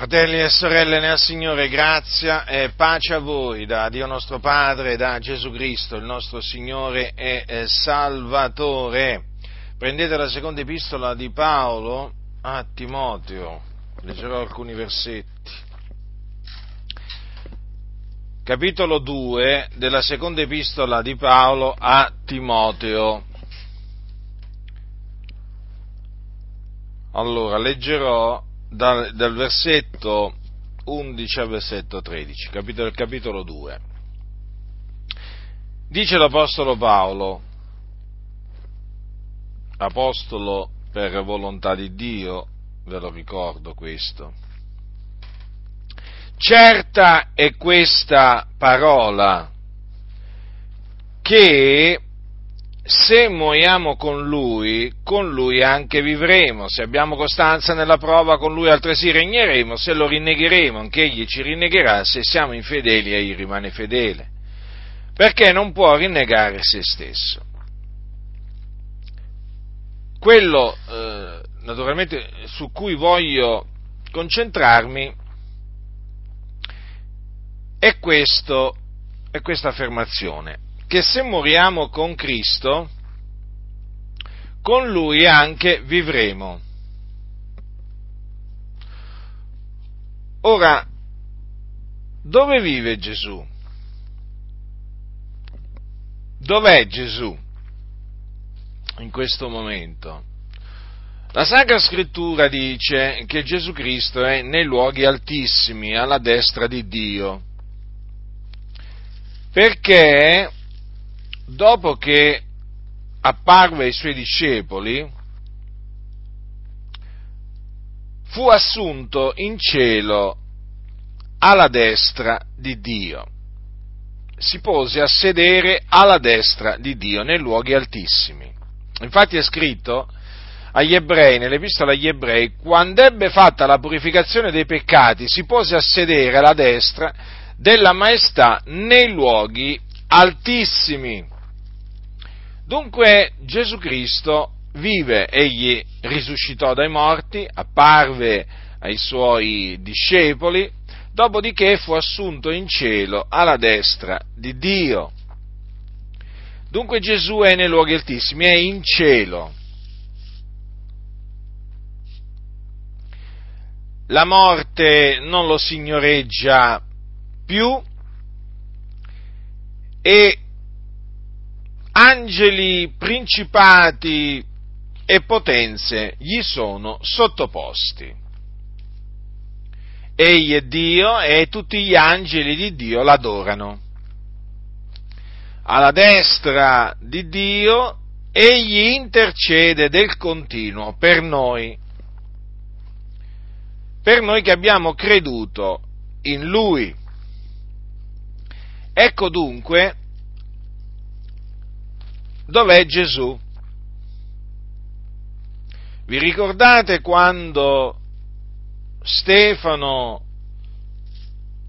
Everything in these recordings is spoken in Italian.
Fratelli e sorelle nel Signore, grazia e pace a voi da Dio nostro Padre, da Gesù Cristo, il nostro Signore e Salvatore. Prendete la seconda epistola di Paolo a Timoteo, leggerò alcuni versetti. Capitolo 2 della seconda epistola di Paolo a Timoteo. Allora, leggerò dal, dal versetto 11 al versetto 13, capitolo, capitolo 2. Dice l'Apostolo Paolo, Apostolo per volontà di Dio, ve lo ricordo questo. Certa è questa parola che se moriamo con lui, con lui anche vivremo, se abbiamo costanza nella prova, con lui altresì regneremo, se lo rinnegheremo, anche egli ci rinnegherà, se siamo infedeli, egli rimane fedele, perché non può rinnegare se stesso. Quello, eh, naturalmente, su cui voglio concentrarmi è, questo, è questa affermazione che se moriamo con Cristo, con Lui anche vivremo. Ora, dove vive Gesù? Dov'è Gesù in questo momento? La Sacra Scrittura dice che Gesù Cristo è nei luoghi altissimi, alla destra di Dio, perché dopo che apparve ai suoi discepoli, fu assunto in cielo alla destra di Dio. Si pose a sedere alla destra di Dio nei luoghi altissimi. Infatti è scritto agli ebrei, nell'epistola agli ebrei, quando ebbe fatta la purificazione dei peccati, si pose a sedere alla destra della maestà nei luoghi altissimi. Dunque Gesù Cristo vive, egli risuscitò dai morti, apparve ai suoi discepoli, dopodiché fu assunto in cielo alla destra di Dio. Dunque Gesù è nei luoghi altissimi, è in cielo. La morte non lo signoreggia più e angeli, principati e potenze gli sono sottoposti. Egli è Dio e tutti gli angeli di Dio l'adorano. Alla destra di Dio egli intercede del continuo per noi, per noi che abbiamo creduto in Lui. Ecco dunque dov'è Gesù? Vi ricordate quando Stefano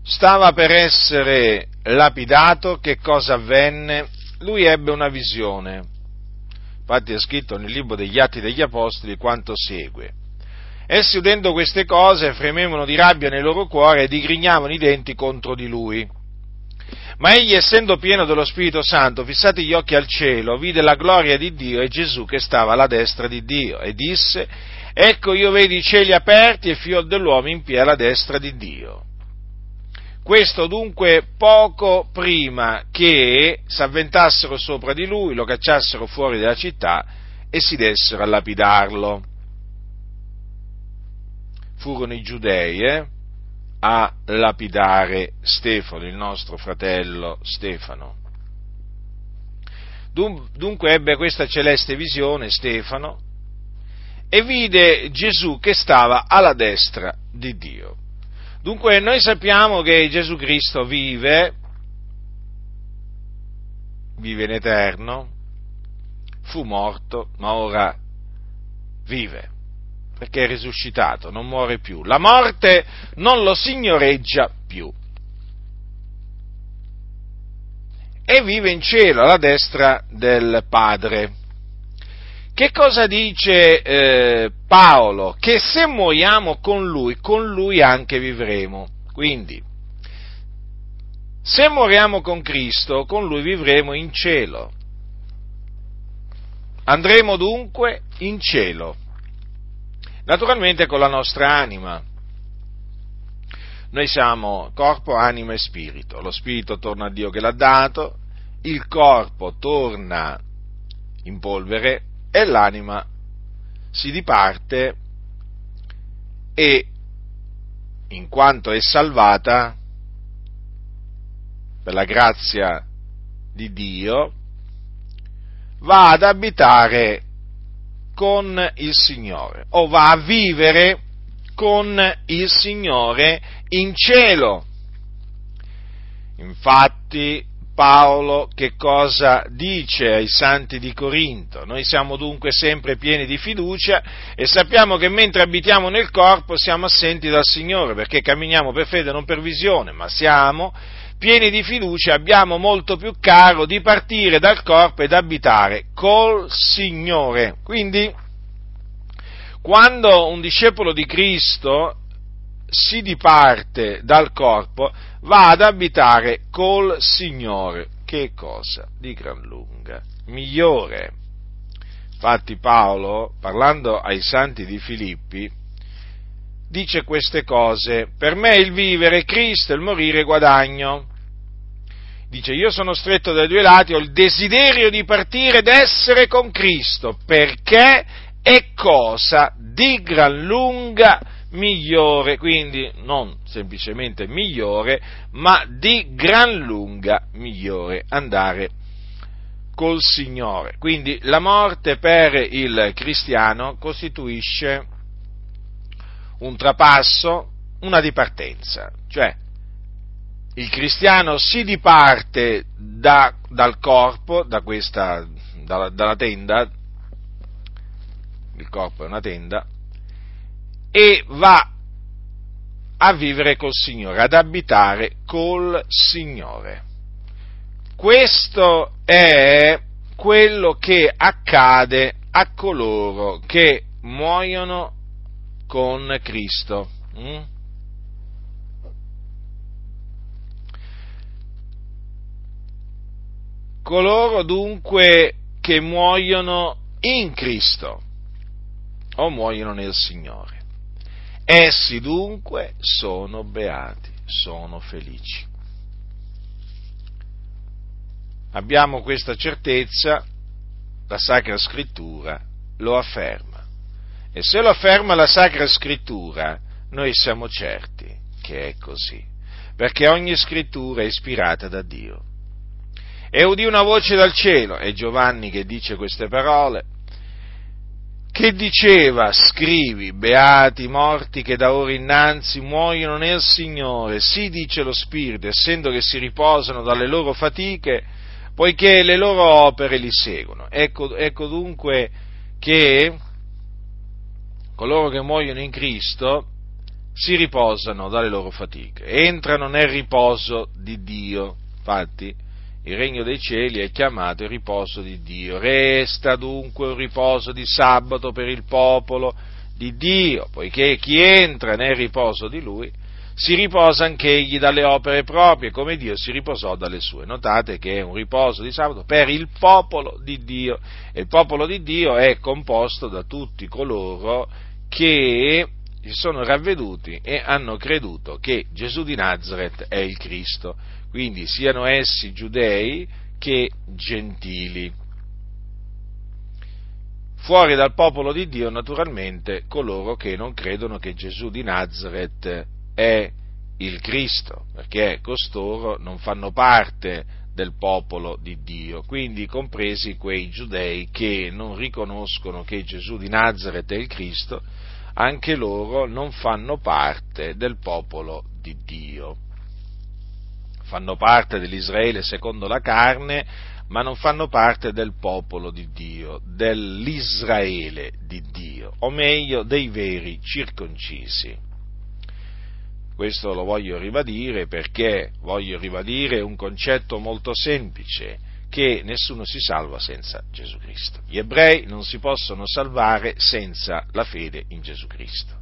stava per essere lapidato, che cosa avvenne? Lui ebbe una visione. Infatti è scritto nel libro degli Atti degli Apostoli quanto segue. Essi udendo queste cose fremevano di rabbia nel loro cuore e digrignavano i denti contro di lui. Ma egli, essendo pieno dello Spirito Santo, fissati gli occhi al cielo, vide la gloria di Dio e Gesù che stava alla destra di Dio e disse, ecco io vedo i cieli aperti e figlio dell'uomo in piedi alla destra di Dio. Questo dunque poco prima che s'avventassero sopra di lui, lo cacciassero fuori dalla città e si dessero a lapidarlo. Furono i giudei, eh? A lapidare Stefano, il nostro fratello Stefano. Dunque ebbe questa celeste visione Stefano e vide Gesù che stava alla destra di Dio. Dunque noi sappiamo che Gesù Cristo vive, vive in eterno, fu morto, ma ora vive perché è risuscitato, non muore più. La morte non lo signoreggia più. E vive in cielo alla destra del Padre. Che cosa dice eh, Paolo? Che se moriamo con lui, con lui anche vivremo. Quindi, se moriamo con Cristo, con lui vivremo in cielo. Andremo dunque in cielo, naturalmente con la nostra anima. Noi siamo corpo, anima e spirito. Lo spirito torna a Dio che l'ha dato, il corpo torna in polvere e l'anima si diparte e, in quanto è salvata, per la grazia di Dio, va ad abitare con il Signore o va a vivere con il Signore in cielo. Infatti Paolo che cosa dice ai santi di Corinto? Noi siamo dunque sempre pieni di fiducia e sappiamo che mentre abitiamo nel corpo siamo assenti dal Signore perché camminiamo per fede non per visione, ma siamo pieni di fiducia, abbiamo molto più caro di partire dal corpo ed abitare col Signore. Quindi, quando un discepolo di Cristo si diparte dal corpo, va ad abitare col Signore. Che cosa? Di gran lunga. Migliore. Infatti Paolo, parlando ai santi di Filippi, dice queste cose. Per me il vivere è Cristo, il morire è guadagno dice io sono stretto dai due lati, ho il desiderio di partire ed essere con Cristo, perché è cosa di gran lunga migliore, quindi non semplicemente migliore, ma di gran lunga migliore andare col Signore. Quindi la morte per il cristiano costituisce un trapasso, una dipartenza, cioè il cristiano si diparte da, dal corpo, da questa, dalla, dalla tenda, il corpo è una tenda, e va a vivere col Signore, ad abitare col Signore. Questo è quello che accade a coloro che muoiono con Cristo. Mm? Coloro dunque che muoiono in Cristo o muoiono nel Signore. Essi dunque sono beati, sono felici. Abbiamo questa certezza, la Sacra Scrittura lo afferma. E se lo afferma la Sacra Scrittura, noi siamo certi che è così, perché ogni scrittura è ispirata da Dio e udì una voce dal cielo, è Giovanni che dice queste parole, che diceva, scrivi, beati i morti che da ora innanzi muoiono nel Signore, sì dice lo Spirito, essendo che si riposano dalle loro fatiche, poiché le loro opere li seguono. Ecco, ecco dunque che coloro che muoiono in Cristo si riposano dalle loro fatiche, entrano nel riposo di Dio. Infatti, il regno dei cieli è chiamato il riposo di Dio. Resta dunque un riposo di sabato per il popolo di Dio, poiché chi entra nel riposo di lui si riposa anch'egli dalle opere proprie, come Dio si riposò dalle sue. Notate che è un riposo di sabato per il popolo di Dio e il popolo di Dio è composto da tutti coloro che si sono ravveduti e hanno creduto che Gesù di Nazareth è il Cristo quindi siano essi giudei che gentili. Fuori dal popolo di Dio, naturalmente, coloro che non credono che Gesù di Nazareth è il Cristo, perché costoro non fanno parte del popolo di Dio, quindi compresi quei giudei che non riconoscono che Gesù di Nazareth è il Cristo, anche loro non fanno parte del popolo di Dio fanno parte dell'Israele secondo la carne, ma non fanno parte del popolo di Dio, dell'Israele di Dio, o meglio dei veri circoncisi. Questo lo voglio ribadire perché voglio ribadire un concetto molto semplice, che nessuno si salva senza Gesù Cristo. Gli ebrei non si possono salvare senza la fede in Gesù Cristo.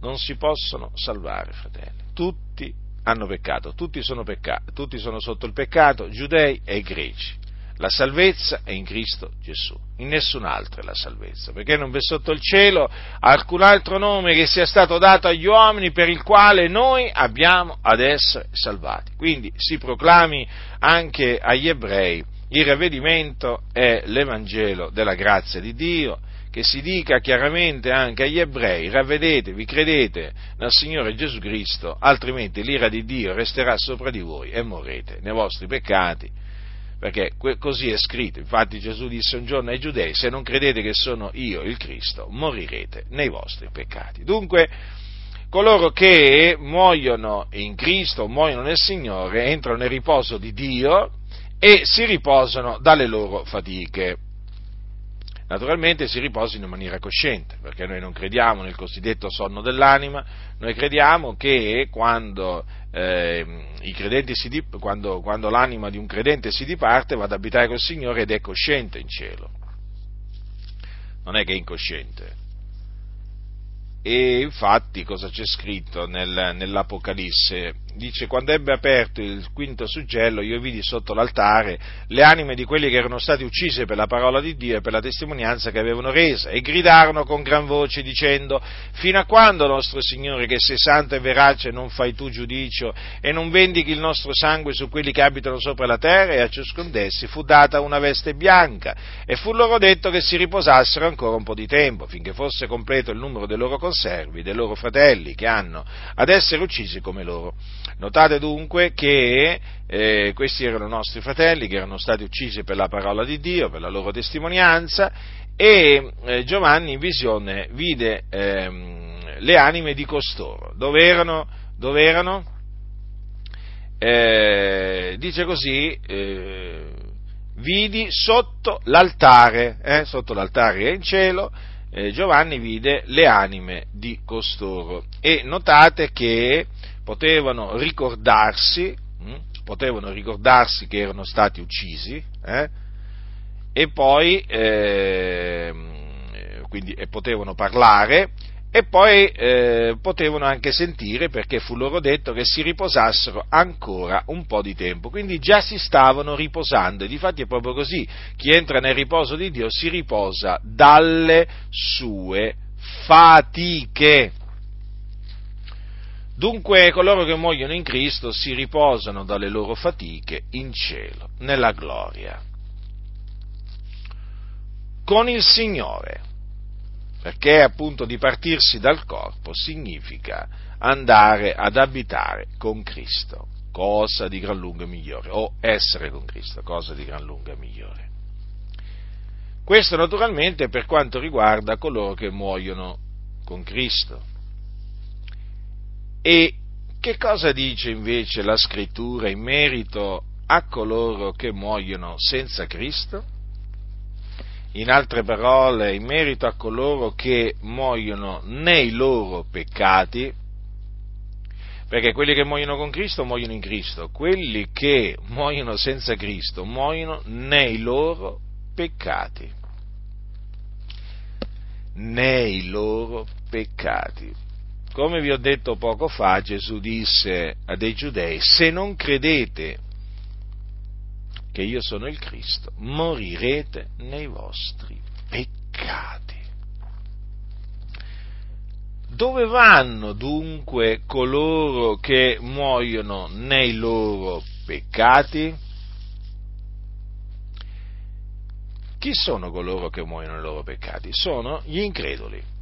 Non si possono salvare, fratelli. Tutti hanno peccato, tutti sono, peccato, tutti sono sotto il peccato, giudei e greci. La salvezza è in Cristo Gesù, in nessun altro è la salvezza, perché non v'è sotto il cielo alcun altro nome che sia stato dato agli uomini per il quale noi abbiamo ad essere salvati. Quindi si proclami anche agli ebrei il ravvedimento è l'Evangelo della grazia di Dio, che si dica chiaramente anche agli ebrei, ravvedetevi, credete nel Signore Gesù Cristo, altrimenti l'ira di Dio resterà sopra di voi e morrete nei vostri peccati perché così è scritto. Infatti Gesù disse un giorno ai giudei, se non credete che sono io il Cristo, morirete nei vostri peccati. Dunque, coloro che muoiono in Cristo, muoiono nel Signore, entrano nel riposo di Dio e si riposano dalle loro fatiche naturalmente si riposino in maniera cosciente, perché noi non crediamo nel cosiddetto sonno dell'anima, noi crediamo che quando, eh, dip- quando, quando l'anima di un credente si diparte va ad abitare col Signore ed è cosciente in cielo, non è che è incosciente. E infatti cosa c'è scritto nel, nell'Apocalisse? Dice, quando ebbe aperto il quinto suggello, io vidi sotto l'altare le anime di quelli che erano stati uccisi per la parola di Dio e per la testimonianza che avevano resa, e gridarono con gran voce dicendo, fino a quando, nostro Signore, che sei santo e verace, non fai tu giudicio e non vendichi il nostro sangue su quelli che abitano sopra la terra? E a ciascun d'essi fu data una veste bianca, e fu loro detto che si riposassero ancora un po' di tempo, finché fosse completo il numero dei loro conservi, dei loro fratelli che hanno ad essere uccisi come loro. Notate dunque che eh, questi erano nostri fratelli che erano stati uccisi per la parola di Dio, per la loro testimonianza e eh, Giovanni in visione vide ehm, le anime di costoro. Dove erano? Dove erano? Eh, dice così, eh, vidi sotto l'altare, eh, sotto l'altare in cielo, eh, Giovanni vide le anime di costoro. E notate che potevano ricordarsi, hm, potevano ricordarsi che erano stati uccisi, eh, e poi eh, quindi, e potevano parlare, e poi eh, potevano anche sentire perché fu loro detto che si riposassero ancora un po' di tempo, quindi già si stavano riposando e difatti è proprio così, chi entra nel riposo di Dio si riposa dalle sue fatiche. Dunque coloro che muoiono in Cristo si riposano dalle loro fatiche in cielo, nella gloria, con il Signore perché appunto dipartirsi dal corpo significa andare ad abitare con Cristo, cosa di gran lunga migliore, o essere con Cristo, cosa di gran lunga migliore. Questo naturalmente per quanto riguarda coloro che muoiono con Cristo. E che cosa dice invece la scrittura in merito a coloro che muoiono senza Cristo? in altre parole, in merito a coloro che muoiono nei loro peccati, perché quelli che muoiono con Cristo muoiono in Cristo, quelli che muoiono senza Cristo muoiono nei loro peccati. Nei loro peccati. Come vi ho detto poco fa, Gesù disse a dei giudei, se non credete che io sono il Cristo, morirete nei vostri peccati. Dove vanno dunque coloro che muoiono nei loro peccati? Chi sono coloro che muoiono nei loro peccati? Sono gli increduli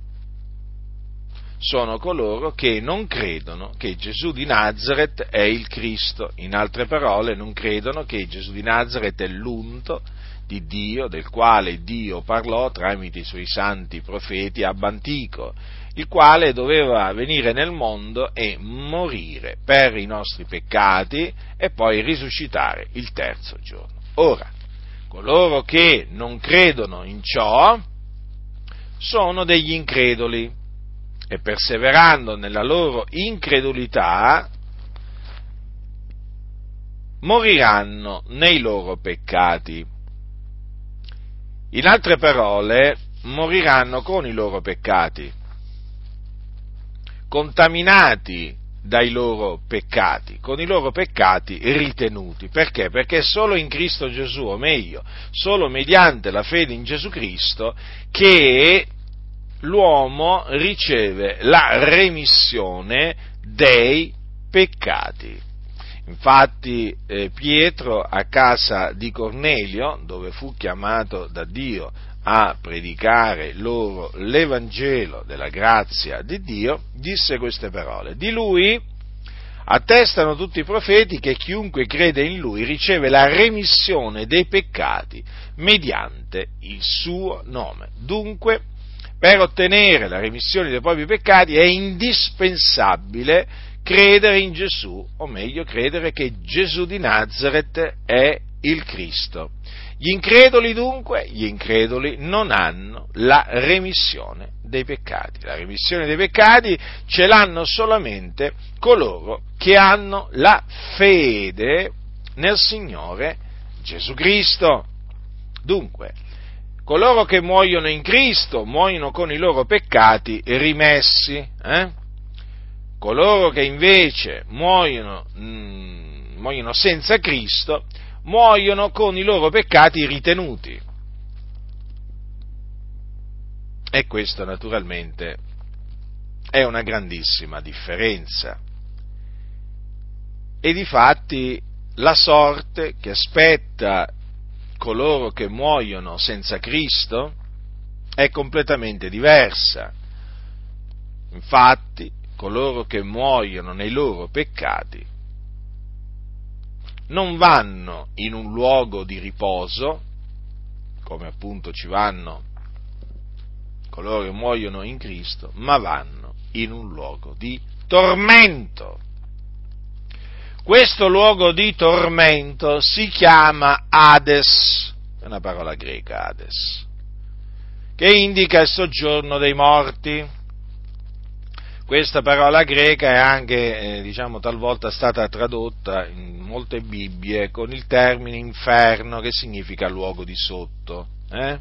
sono coloro che non credono che Gesù di Nazareth è il Cristo, in altre parole non credono che Gesù di Nazareth è l'unto di Dio, del quale Dio parlò tramite i suoi santi profeti ab antico, il quale doveva venire nel mondo e morire per i nostri peccati e poi risuscitare il terzo giorno. Ora, coloro che non credono in ciò sono degli increduli e perseverando nella loro incredulità moriranno nei loro peccati. In altre parole, moriranno con i loro peccati, contaminati dai loro peccati, con i loro peccati ritenuti. Perché? Perché solo in Cristo Gesù, o meglio, solo mediante la fede in Gesù Cristo, che l'uomo riceve la remissione dei peccati. Infatti eh, Pietro a casa di Cornelio, dove fu chiamato da Dio a predicare loro l'Evangelo della grazia di Dio, disse queste parole. Di lui attestano tutti i profeti che chiunque crede in lui riceve la remissione dei peccati mediante il suo nome. Dunque, per ottenere la remissione dei propri peccati è indispensabile credere in Gesù, o meglio credere che Gesù di Nazareth è il Cristo. Gli incredoli dunque, gli incredoli non hanno la remissione dei peccati. La remissione dei peccati ce l'hanno solamente coloro che hanno la fede nel Signore Gesù Cristo. Dunque, coloro che muoiono in Cristo muoiono con i loro peccati rimessi. Eh? Coloro che invece muoiono, mh, mm, muoiono senza Cristo muoiono con i loro peccati ritenuti. E questo naturalmente è una grandissima differenza. E difatti la sorte che aspetta coloro che muoiono senza Cristo è completamente diversa. Infatti, coloro che muoiono nei loro peccati non vanno in un luogo di riposo, come appunto ci vanno coloro che muoiono in Cristo, ma vanno in un luogo di tormento. Questo luogo di tormento si chiama Hades, è una parola greca Hades, che indica il soggiorno dei morti questa parola greca è anche, eh, diciamo, talvolta stata tradotta in molte Bibbie con il termine inferno che significa luogo di sotto. Eh?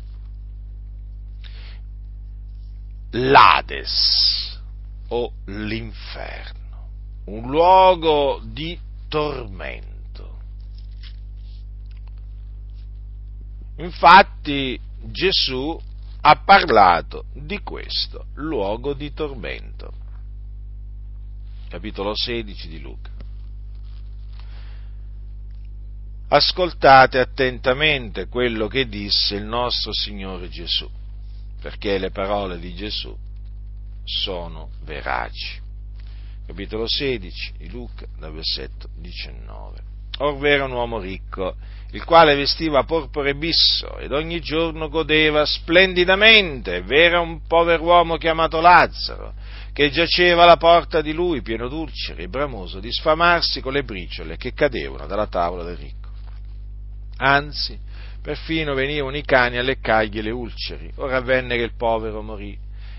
L'Ades o l'inferno, un luogo di tormento. Infatti Gesù ha parlato di questo luogo di tormento capitolo 16 di Luca. Ascoltate attentamente quello che disse il nostro Signore Gesù, perché le parole di Gesù sono veraci. Capitolo 16 di Luca, dal versetto 19. Or v'era un uomo ricco, il quale vestiva porpore bisso ed ogni giorno godeva splendidamente. V'era un pover'uomo chiamato Lazzaro, che giaceva alla porta di lui, pieno d'ulceri, bramoso di sfamarsi con le briciole che cadevano dalla tavola del ricco. Anzi, perfino venivano i cani a leccargli le ulceri. Ora avvenne che il povero morì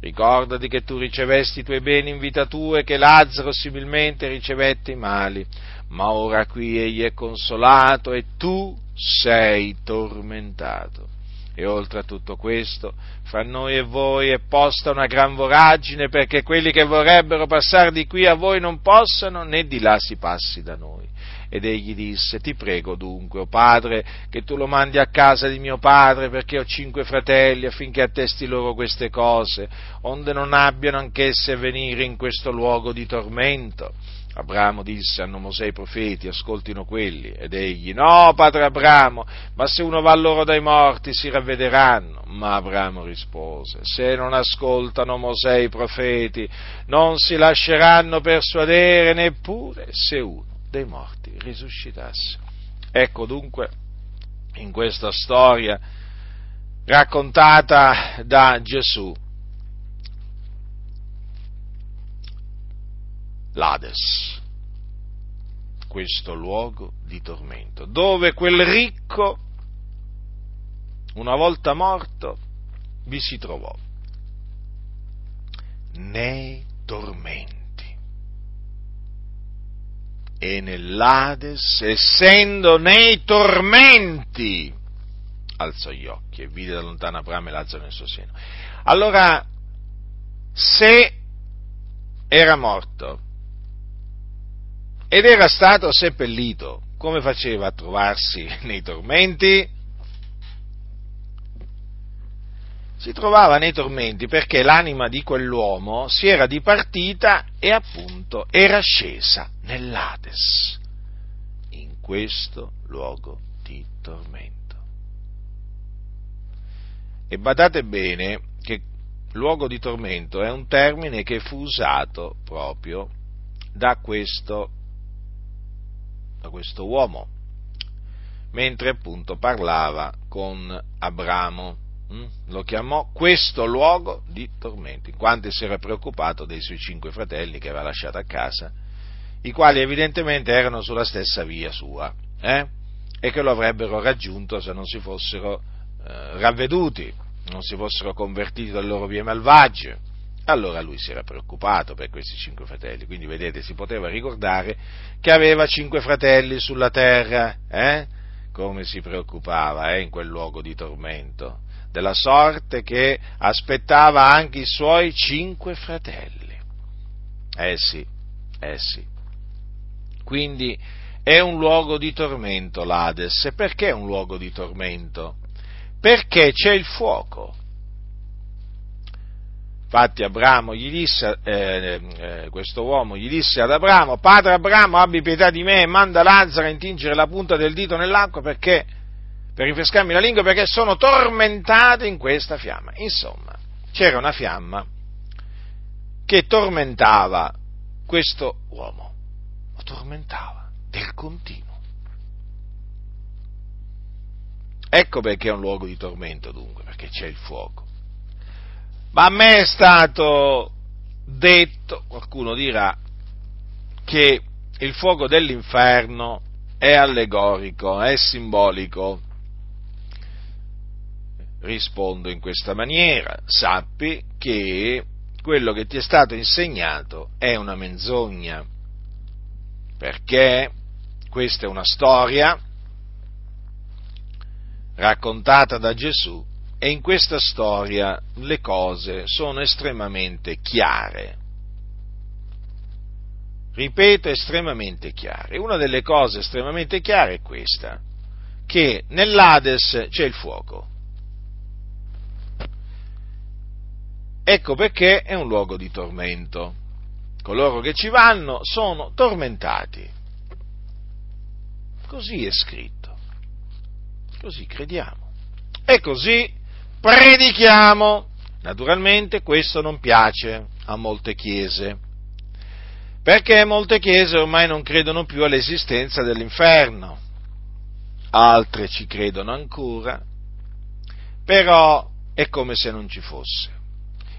ricordati che tu ricevesti i tuoi beni in vita tua e che Lazzaro similmente ricevette i mali, ma ora qui egli è consolato e tu sei tormentato. E oltre a tutto questo, fra noi e voi è posta una gran voragine perché quelli che vorrebbero passare di qui a voi non possano, né di là si passi da noi. Ed egli disse, ti prego dunque, o oh padre, che tu lo mandi a casa di mio padre, perché ho cinque fratelli, affinché attesti loro queste cose, onde non abbiano anch'esse a venire in questo luogo di tormento. Abramo disse, hanno Mosè i profeti, ascoltino quelli. Ed egli, no, padre Abramo, ma se uno va loro dai morti si ravvederanno. Ma Abramo rispose, se non ascoltano Mosè i profeti, non si lasceranno persuadere neppure se uno dei morti risuscitasse. Ecco dunque, in questa storia raccontata da Gesù, l'Ades, questo luogo di tormento, dove quel ricco, una volta morto, vi si trovò nei tormenti. E nell'Ades, essendo nei tormenti, alzò gli occhi e vide da lontano Abramo e Lazzaro nel suo seno. Allora, se era morto ed era stato seppellito, come faceva a trovarsi nei tormenti? si trovava nei tormenti perché l'anima di quell'uomo si era dipartita e appunto era scesa nell'Ades, in questo luogo di tormento. E badate bene che luogo di tormento è un termine che fu usato proprio da questo, da questo uomo, mentre appunto parlava con Abramo Mm? lo chiamò questo luogo di tormento, in quanto si era preoccupato dei suoi cinque fratelli che aveva lasciato a casa, i quali evidentemente erano sulla stessa via sua, eh? e che lo avrebbero raggiunto se non si fossero eh, ravveduti, non si fossero convertiti dalle loro vie malvagie. Allora lui si era preoccupato per questi cinque fratelli, quindi vedete si poteva ricordare che aveva cinque fratelli sulla terra, eh? come si preoccupava eh, in quel luogo di tormento della sorte che aspettava anche i suoi cinque fratelli. Eh sì, eh sì. Quindi è un luogo di tormento l'Ades. Perché è un luogo di tormento? Perché c'è il fuoco. Infatti Abramo gli disse, eh, eh, questo uomo gli disse ad Abramo, padre Abramo abbi pietà di me e manda Lazzaro a intingere la punta del dito nell'acqua perché per rinfrescarmi la lingua perché sono tormentato in questa fiamma. Insomma, c'era una fiamma che tormentava questo uomo, tormentava del continuo. Ecco perché è un luogo di tormento dunque, perché c'è il fuoco. Ma a me è stato detto, qualcuno dirà, che il fuoco dell'inferno è allegorico, è simbolico rispondo in questa maniera, sappi che quello che ti è stato insegnato è una menzogna, perché questa è una storia raccontata da Gesù e in questa storia le cose sono estremamente chiare. Ripeto, estremamente chiare. Una delle cose estremamente chiare è questa, che nell'Ades c'è il fuoco. Ecco perché è un luogo di tormento. Coloro che ci vanno sono tormentati. Così è scritto. Così crediamo. E così predichiamo. Naturalmente questo non piace a molte chiese, perché molte chiese ormai non credono più all'esistenza dell'inferno, altre ci credono ancora, però è come se non ci fosse.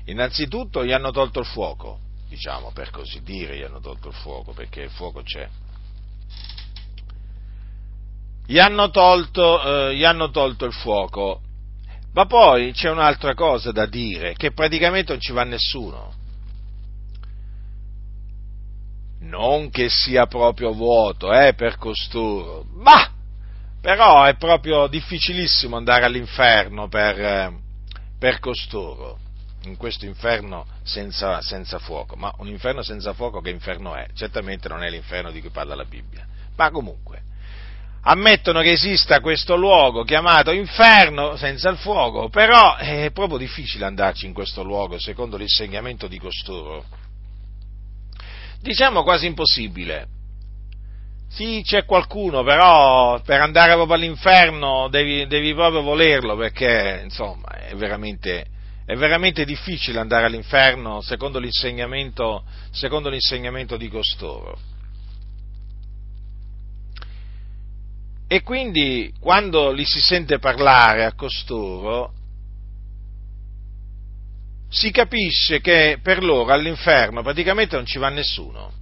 Innanzitutto gli hanno tolto il fuoco, diciamo per così dire, gli hanno tolto il fuoco perché il fuoco c'è. Gli hanno tolto, eh, gli hanno tolto il fuoco, ma poi c'è un'altra cosa da dire, che praticamente non ci va nessuno. Non che sia proprio vuoto, eh, per costoro, ma però è proprio difficilissimo andare all'inferno per, eh, per costoro in questo inferno senza, senza, fuoco, ma un inferno senza fuoco che inferno è? Certamente non è l'inferno di cui parla la Bibbia, ma comunque ammettono che esista questo luogo chiamato inferno senza il fuoco, però è proprio difficile andarci in questo luogo secondo l'insegnamento di costoro. Diciamo quasi impossibile. Sì, c'è qualcuno, però per andare proprio all'inferno devi, devi proprio volerlo perché, insomma, è veramente è veramente difficile andare all'inferno secondo l'insegnamento, secondo l'insegnamento di costoro. E quindi quando li si sente parlare a costoro, si capisce che per loro all'inferno praticamente non ci va nessuno.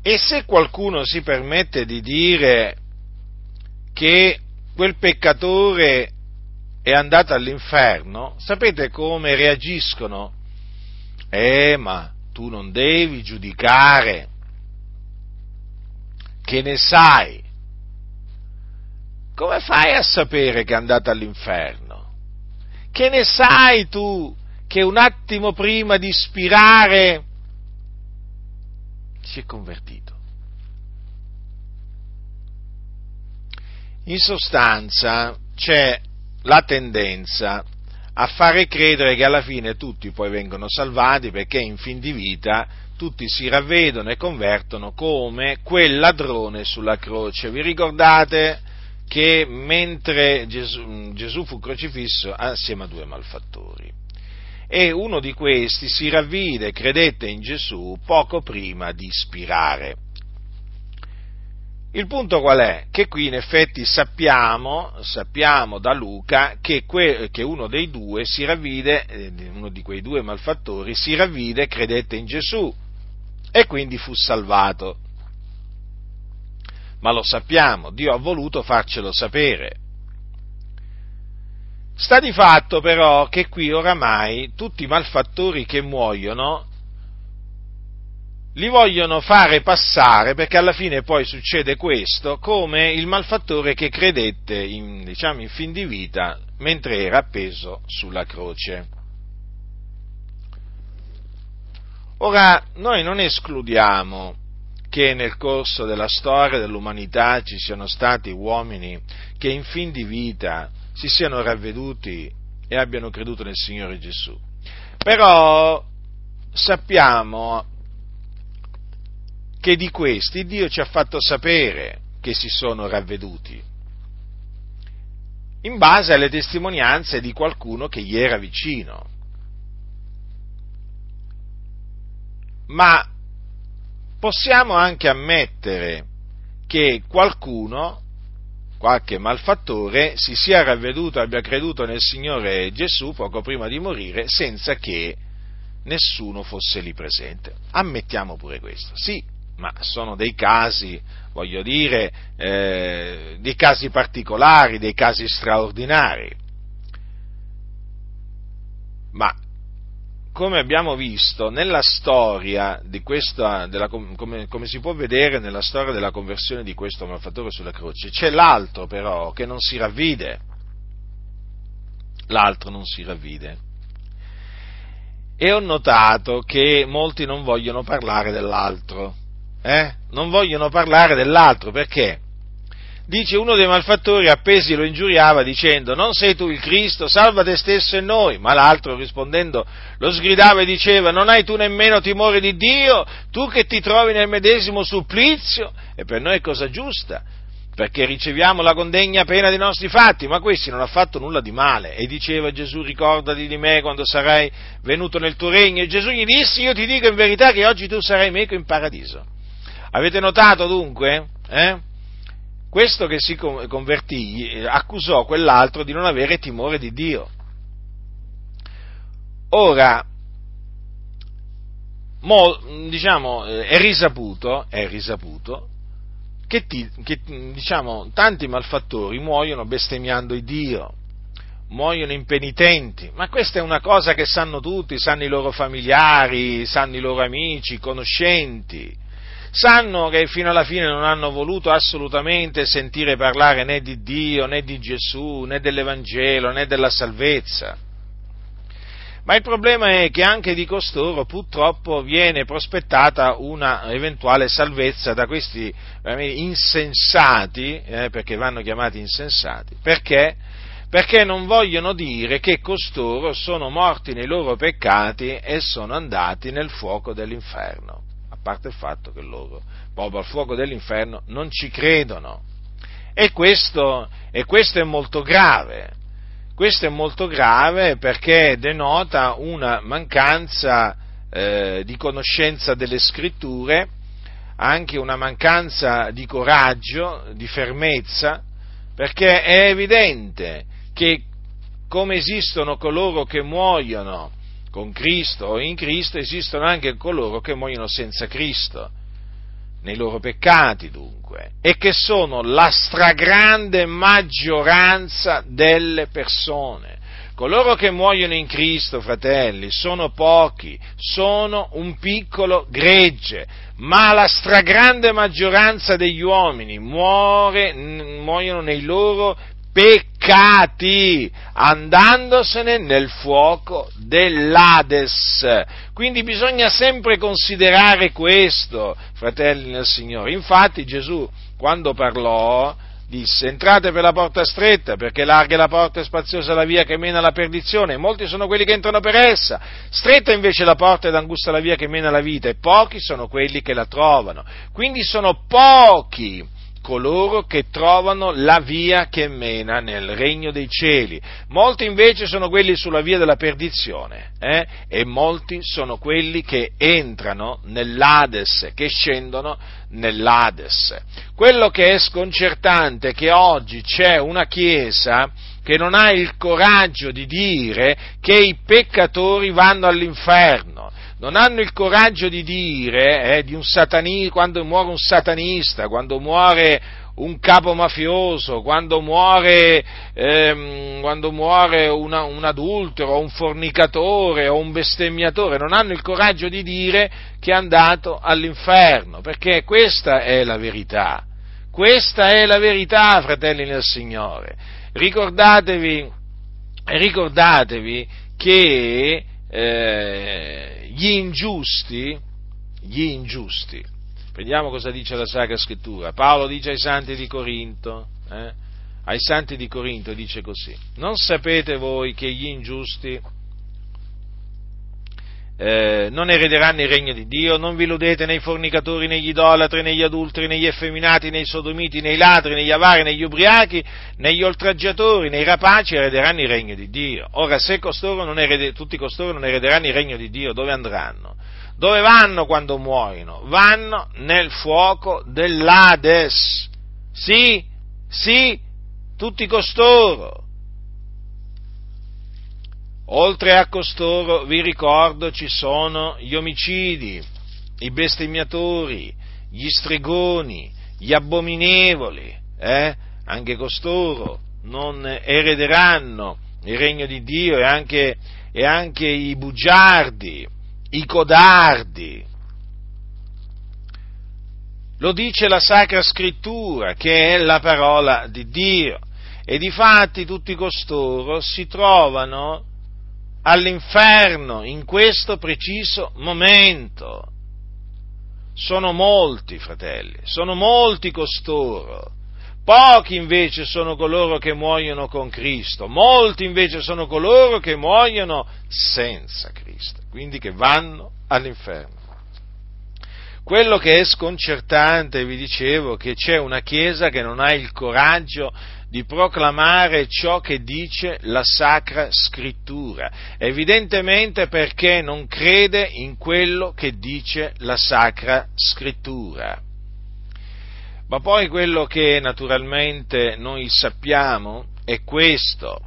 E se qualcuno si permette di dire che quel peccatore è andato all'inferno, sapete come reagiscono? Eh, ma tu non devi giudicare, che ne sai? Come fai a sapere che è andato all'inferno? Che ne sai tu che un attimo prima di spirare si è convertito? In sostanza c'è la tendenza a fare credere che alla fine tutti poi vengono salvati perché in fin di vita tutti si ravvedono e convertono come quel ladrone sulla croce. Vi ricordate che mentre Gesù, Gesù fu crocifisso assieme a due malfattori? E uno di questi si ravvide credette in Gesù poco prima di spirare. Il punto qual è? Che qui in effetti sappiamo, sappiamo da Luca che, que, che, uno dei due si ravvide, eh, uno di quei due malfattori, si ravvide credette in Gesù e quindi fu salvato. Ma lo sappiamo, Dio ha voluto farcelo sapere. Sta di fatto però che qui oramai tutti i malfattori che muoiono li vogliono fare passare, perché alla fine poi succede questo, come il malfattore che credette in, diciamo, in fin di vita mentre era appeso sulla croce. Ora, noi non escludiamo che nel corso della storia dell'umanità ci siano stati uomini che in fin di vita si siano ravveduti e abbiano creduto nel Signore Gesù. Però sappiamo che di questi Dio ci ha fatto sapere che si sono ravveduti, in base alle testimonianze di qualcuno che gli era vicino. Ma possiamo anche ammettere che qualcuno, qualche malfattore, si sia ravveduto abbia creduto nel Signore Gesù poco prima di morire senza che nessuno fosse lì presente. Ammettiamo pure questo. Sì, ma sono dei casi, voglio dire, eh, dei casi particolari, dei casi straordinari. Ma come abbiamo visto nella storia di questa, della, come, come, si può vedere nella storia della conversione di questo malfattore sulla croce, c'è l'altro però che non si ravvide. L'altro non si ravvide. E ho notato che molti non vogliono parlare dell'altro eh? non vogliono parlare dell'altro perché? Dice uno dei malfattori appesi lo ingiuriava dicendo non sei tu il Cristo, salva te stesso e noi, ma l'altro rispondendo lo sgridava e diceva non hai tu nemmeno timore di Dio, tu che ti trovi nel medesimo supplizio, e per noi è cosa giusta, perché riceviamo la condegna pena dei nostri fatti, ma questi non ha fatto nulla di male. E diceva Gesù, ricordati di me quando sarai venuto nel tuo regno. E Gesù gli disse, io ti dico in verità che oggi tu sarai meco in paradiso. Avete notato dunque? Eh? Questo che si convertì eh, accusò quell'altro di non avere timore di Dio. Ora, mo, diciamo, eh, è risaputo, è risaputo che, ti, che diciamo, tanti malfattori muoiono bestemmiando il Dio, muoiono impenitenti, ma questa è una cosa che sanno tutti, sanno i loro familiari, sanno i loro amici, conoscenti sanno che fino alla fine non hanno voluto assolutamente sentire parlare né di Dio, né di Gesù, né dell'Evangelo, né della salvezza. Ma il problema è che anche di costoro purtroppo viene prospettata una eventuale salvezza da questi insensati, eh, perché vanno chiamati insensati, perché? Perché non vogliono dire che costoro sono morti nei loro peccati e sono andati nel fuoco dell'inferno parte il fatto che loro, proprio al fuoco dell'inferno, non ci credono. E questo, e questo è molto grave. Questo è molto grave perché denota una mancanza eh, di conoscenza delle scritture anche una mancanza di coraggio, di fermezza, perché è evidente che come esistono coloro che muoiono con Cristo o in Cristo, esistono anche coloro che muoiono senza Cristo, nei loro peccati dunque, e che sono la stragrande maggioranza delle persone. Coloro che muoiono in Cristo, fratelli, sono pochi, sono un piccolo gregge, ma la stragrande maggioranza degli uomini muore, muoiono nei loro peccati, andandosene nel fuoco dell'Ades. Quindi bisogna sempre considerare questo, fratelli nel Signore. Infatti Gesù, quando parlò, disse entrate per la porta stretta, perché larga è la porta e spaziosa la via che mena alla perdizione, e molti sono quelli che entrano per essa. Stretta invece la porta ed angusta la via che mena alla vita, e pochi sono quelli che la trovano. Quindi sono pochi coloro che trovano la via che mena nel regno dei cieli. Molti invece sono quelli sulla via della perdizione eh? e molti sono quelli che entrano nell'Ades, che scendono nell'Ades. Quello che è sconcertante è che oggi c'è una Chiesa che non ha il coraggio di dire che i peccatori vanno all'inferno non hanno il coraggio di dire eh, di un satani, quando muore un satanista, quando muore un capo mafioso, quando muore, ehm, quando muore una, un adultero, un fornicatore o un bestemmiatore, non hanno il coraggio di dire che è andato all'inferno, perché questa è la verità. Questa è la verità, fratelli nel Signore. Ricordatevi, ricordatevi che eh, gli ingiusti, gli ingiusti, vediamo cosa dice la Sacra Scrittura. Paolo dice ai santi di Corinto, eh, ai santi di Corinto dice così, non sapete voi che gli ingiusti eh, non erederanno il regno di Dio, non vi illudete nei fornicatori, negli idolatri, negli adulteri, negli effeminati, nei sodomiti, nei ladri, negli avari, negli ubriachi, negli oltraggiatori, nei rapaci erederanno il regno di Dio. Ora, se costoro erede, tutti costoro non erederanno il regno di Dio, dove andranno? Dove vanno quando muoiono? Vanno nel fuoco dell'Ades. Sì, sì, tutti costoro. Oltre a costoro, vi ricordo, ci sono gli omicidi, i bestemmiatori, gli stregoni, gli abominevoli, eh? anche costoro non erederanno il regno di Dio e anche, e anche i bugiardi, i codardi. Lo dice la Sacra Scrittura, che è la parola di Dio. E difatti tutti costoro si trovano all'inferno in questo preciso momento. Sono molti, fratelli, sono molti costoro. Pochi invece sono coloro che muoiono con Cristo, molti invece sono coloro che muoiono senza Cristo, quindi che vanno all'inferno. Quello che è sconcertante, vi dicevo, che c'è una Chiesa che non ha il coraggio di proclamare ciò che dice la Sacra Scrittura, evidentemente perché non crede in quello che dice la Sacra Scrittura. Ma poi quello che naturalmente noi sappiamo è questo,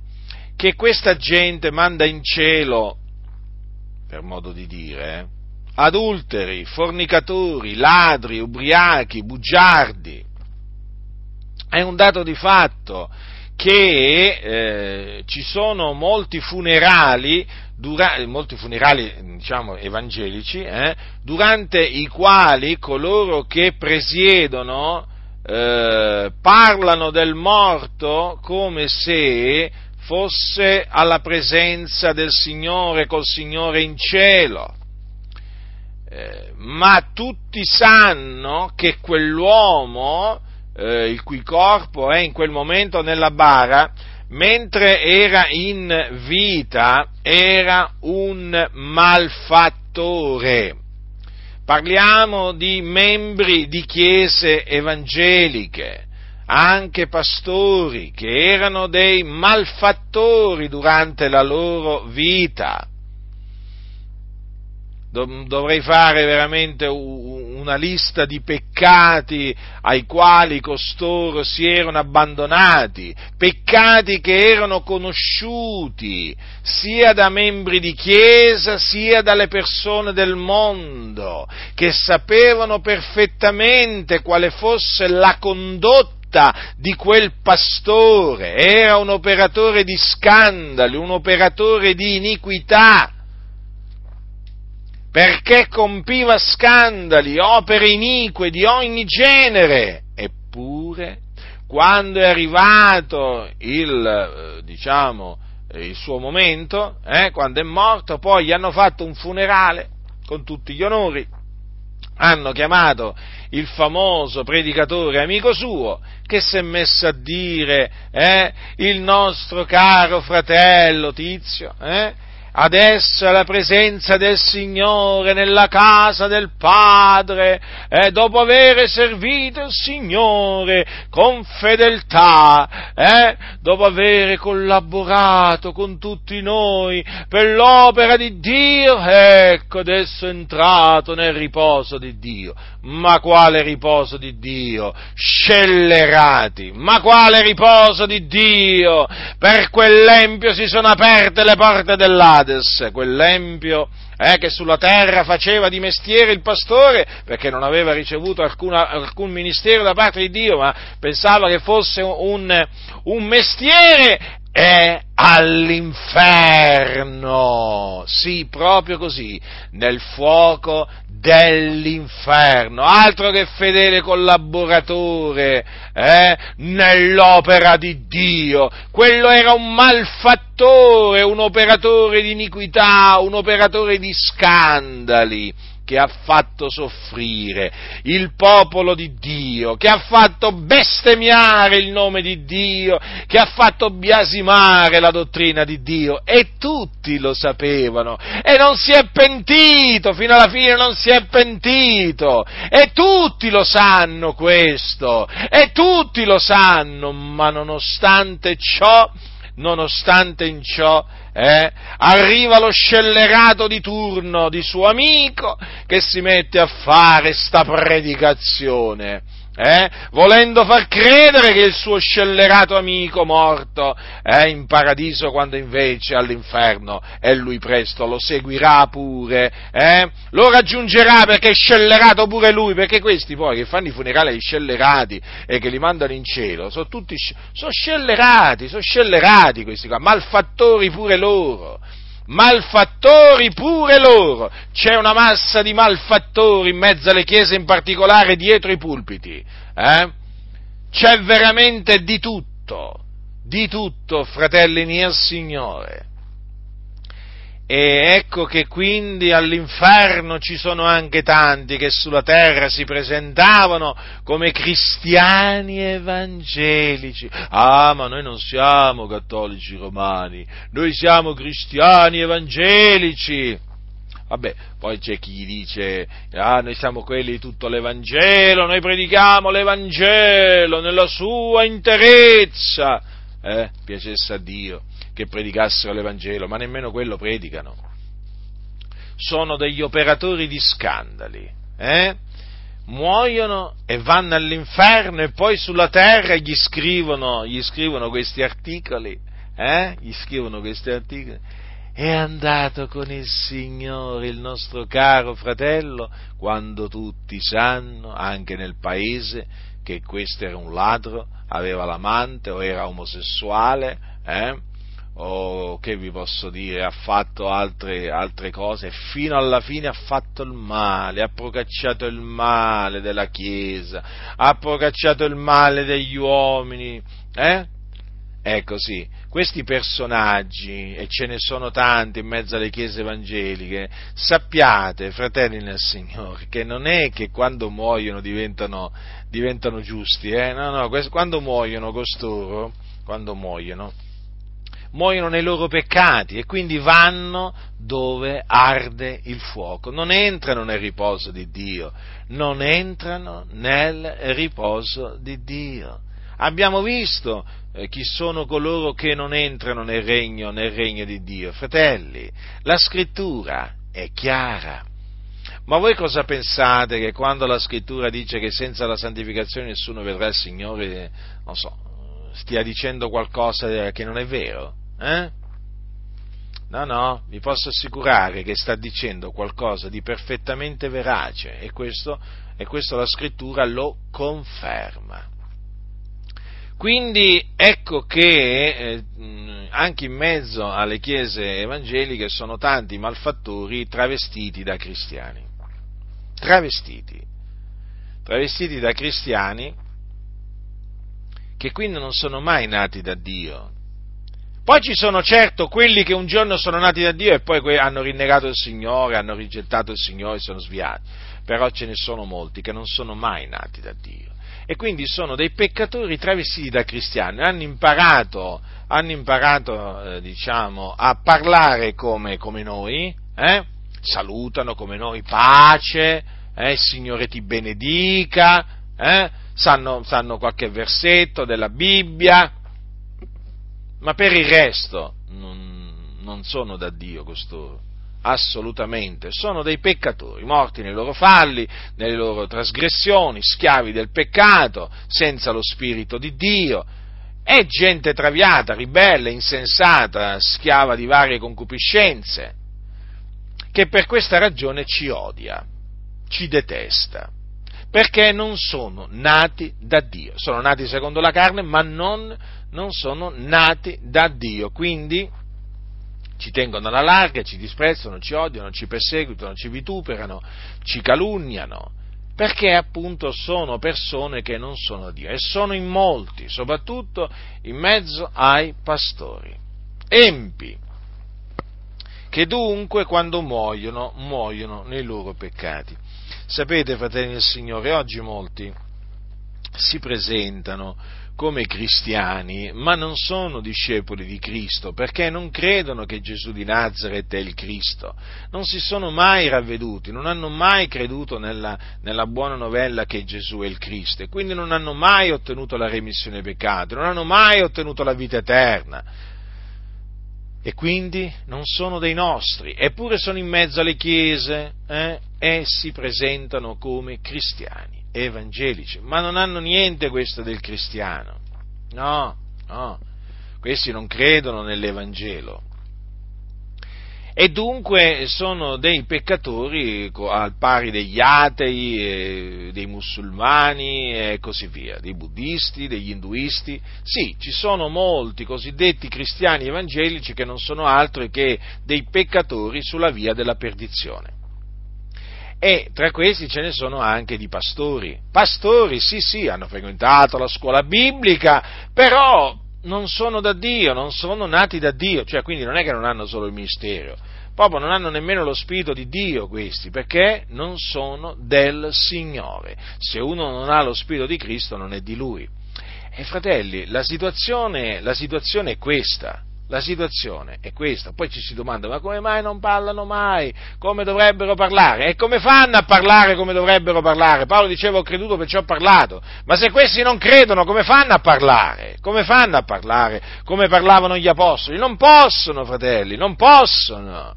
che questa gente manda in cielo, per modo di dire, eh, adulteri, fornicatori, ladri, ubriachi, bugiardi, è un dato di fatto che eh, ci sono molti funerali, dura, molti funerali diciamo, evangelici, eh, durante i quali coloro che presiedono eh, parlano del morto come se fosse alla presenza del Signore, col Signore in cielo. Eh, ma tutti sanno che quell'uomo eh, il cui corpo è in quel momento nella bara, mentre era in vita era un malfattore. Parliamo di membri di chiese evangeliche, anche pastori, che erano dei malfattori durante la loro vita. Dovrei fare veramente un una lista di peccati ai quali costoro si erano abbandonati, peccati che erano conosciuti sia da membri di chiesa sia dalle persone del mondo, che sapevano perfettamente quale fosse la condotta di quel pastore, era un operatore di scandali, un operatore di iniquità, perché compiva scandali, opere inique di ogni genere, eppure quando è arrivato il, eh, diciamo, il suo momento, eh, quando è morto, poi gli hanno fatto un funerale con tutti gli onori, hanno chiamato il famoso predicatore amico suo che si è messo a dire eh, il nostro caro fratello Tizio, eh, adesso è la presenza del Signore nella casa del Padre e dopo aver servito il Signore con fedeltà, eh, dopo aver collaborato con tutti noi per l'opera di Dio, ecco adesso è entrato nel riposo di Dio. Ma quale riposo di Dio? Scellerati! Ma quale riposo di Dio? Per quell'empio si sono aperte le porte dell'Ades, quell'empio eh, che sulla terra faceva di mestiere il pastore perché non aveva ricevuto alcuna, alcun ministero da parte di Dio, ma pensava che fosse un, un mestiere è all'inferno, sì, proprio così, nel fuoco dell'inferno, altro che fedele collaboratore eh, nell'opera di Dio, quello era un malfattore, un operatore di iniquità, un operatore di scandali che ha fatto soffrire il popolo di Dio, che ha fatto bestemmiare il nome di Dio, che ha fatto biasimare la dottrina di Dio e tutti lo sapevano e non si è pentito, fino alla fine non si è pentito e tutti lo sanno questo e tutti lo sanno, ma nonostante ciò, nonostante in ciò, eh, arriva lo scellerato di turno di suo amico che si mette a fare sta predicazione eh, volendo far credere che il suo scellerato amico morto è in paradiso quando invece all'inferno e lui presto lo seguirà pure, eh, lo raggiungerà perché è scellerato pure lui, perché questi poi che fanno i funerali ai scellerati e che li mandano in cielo, sono tutti, sono scellerati, sono scellerati questi qua, malfattori pure loro malfattori pure loro. C'è una massa di malfattori in mezzo alle chiese, in particolare dietro i pulpiti. Eh? C'è veramente di tutto, di tutto, fratelli nel Signore. E ecco che quindi all'inferno ci sono anche tanti che sulla terra si presentavano come cristiani evangelici. Ah, ma noi non siamo cattolici romani, noi siamo cristiani evangelici. Vabbè, poi c'è chi dice, ah, noi siamo quelli di tutto l'Evangelo, noi predichiamo l'Evangelo nella sua interezza. Eh, piacesse a Dio che predicassero l'Evangelo, ma nemmeno quello predicano. Sono degli operatori di scandali, eh? muoiono e vanno all'inferno e poi sulla terra gli scrivono, gli scrivono questi articoli, eh? gli scrivono questi articoli. È andato con il Signore il nostro caro fratello quando tutti sanno, anche nel paese, che questo era un ladro, aveva l'amante o era omosessuale, eh? O che vi posso dire, ha fatto altre, altre cose, fino alla fine ha fatto il male, ha procacciato il male della Chiesa, ha procacciato il male degli uomini, eh? È così. Questi personaggi, e ce ne sono tanti in mezzo alle chiese evangeliche, sappiate, fratelli nel Signore, che non è che quando muoiono diventano, diventano giusti, eh? no, no, quando muoiono costoro, quando muoiono, muoiono nei loro peccati e quindi vanno dove arde il fuoco, non entrano nel riposo di Dio, non entrano nel riposo di Dio. Abbiamo visto eh, chi sono coloro che non entrano nel regno, nel regno di Dio. Fratelli, la scrittura è chiara. Ma voi cosa pensate che quando la scrittura dice che senza la santificazione nessuno vedrà il Signore, non so, stia dicendo qualcosa che non è vero? Eh? No, no, vi posso assicurare che sta dicendo qualcosa di perfettamente verace e questo, e questo la scrittura lo conferma. Quindi ecco che eh, anche in mezzo alle chiese evangeliche sono tanti malfattori travestiti da cristiani. Travestiti. Travestiti da cristiani che quindi non sono mai nati da Dio. Poi ci sono certo quelli che un giorno sono nati da Dio e poi hanno rinnegato il Signore, hanno rigettato il Signore e sono sviati. Però ce ne sono molti che non sono mai nati da Dio e quindi sono dei peccatori travestiti da cristiani, hanno imparato, hanno imparato eh, diciamo, a parlare come, come noi, eh? salutano come noi, pace, eh? Signore ti benedica, eh? sanno, sanno qualche versetto della Bibbia, ma per il resto non, non sono da Dio costoro assolutamente, sono dei peccatori, morti nei loro falli, nelle loro trasgressioni, schiavi del peccato, senza lo Spirito di Dio, è gente traviata, ribelle, insensata, schiava di varie concupiscenze, che per questa ragione ci odia, ci detesta, perché non sono nati da Dio, sono nati secondo la carne, ma non, non sono nati da Dio, quindi ci tengono alla larga, ci disprezzano, ci odiano, ci perseguitano, ci vituperano, ci calunniano, perché appunto sono persone che non sono Dio. E sono in molti, soprattutto in mezzo ai pastori, empi, che dunque quando muoiono, muoiono nei loro peccati. Sapete, fratelli del Signore, oggi molti si presentano come cristiani, ma non sono discepoli di Cristo, perché non credono che Gesù di Nazareth è il Cristo, non si sono mai ravveduti, non hanno mai creduto nella, nella buona novella che Gesù è il Cristo e quindi non hanno mai ottenuto la remissione dei peccati, non hanno mai ottenuto la vita eterna. E quindi non sono dei nostri, eppure sono in mezzo alle chiese eh, e si presentano come cristiani evangelici, ma non hanno niente questo del cristiano. No, no, questi non credono nell'Evangelo. E dunque sono dei peccatori al pari degli atei, dei musulmani e così via, dei buddisti, degli induisti. Sì, ci sono molti cosiddetti cristiani evangelici che non sono altro che dei peccatori sulla via della perdizione e tra questi ce ne sono anche di pastori. Pastori, sì, sì, hanno frequentato la scuola biblica, però non sono da Dio, non sono nati da Dio, cioè quindi non è che non hanno solo il ministero, proprio non hanno nemmeno lo spirito di Dio questi, perché non sono del Signore. Se uno non ha lo spirito di Cristo non è di Lui. E fratelli, la situazione, la situazione è questa. La situazione è questa, poi ci si domanda ma come mai non parlano mai? Come dovrebbero parlare? E come fanno a parlare come dovrebbero parlare? Paolo diceva ho creduto perciò ho parlato, ma se questi non credono come fanno a parlare? Come fanno a parlare come parlavano gli apostoli? Non possono, fratelli, non possono.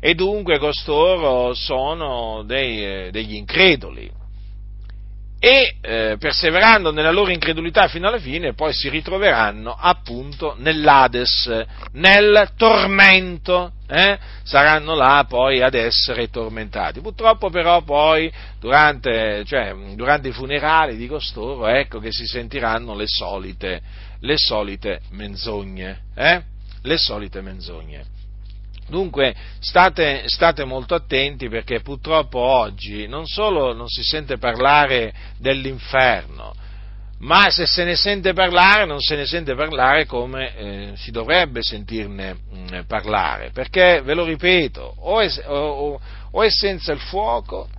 E dunque costoro sono dei, eh, degli increduli e eh, perseverando nella loro incredulità fino alla fine poi si ritroveranno appunto nell'Ades, nel tormento, eh? saranno là poi ad essere tormentati. Purtroppo però poi durante, cioè, durante i funerali di costoro ecco che si sentiranno le solite, le solite menzogne, eh? le solite menzogne. Dunque state, state, molto attenti perché purtroppo oggi non solo non si sente parlare dell'inferno, ma se se ne sente parlare non se ne sente parlare come eh, si dovrebbe sentirne mh, mm, parlare, perché ve lo ripeto, o è, o, o è senza il fuoco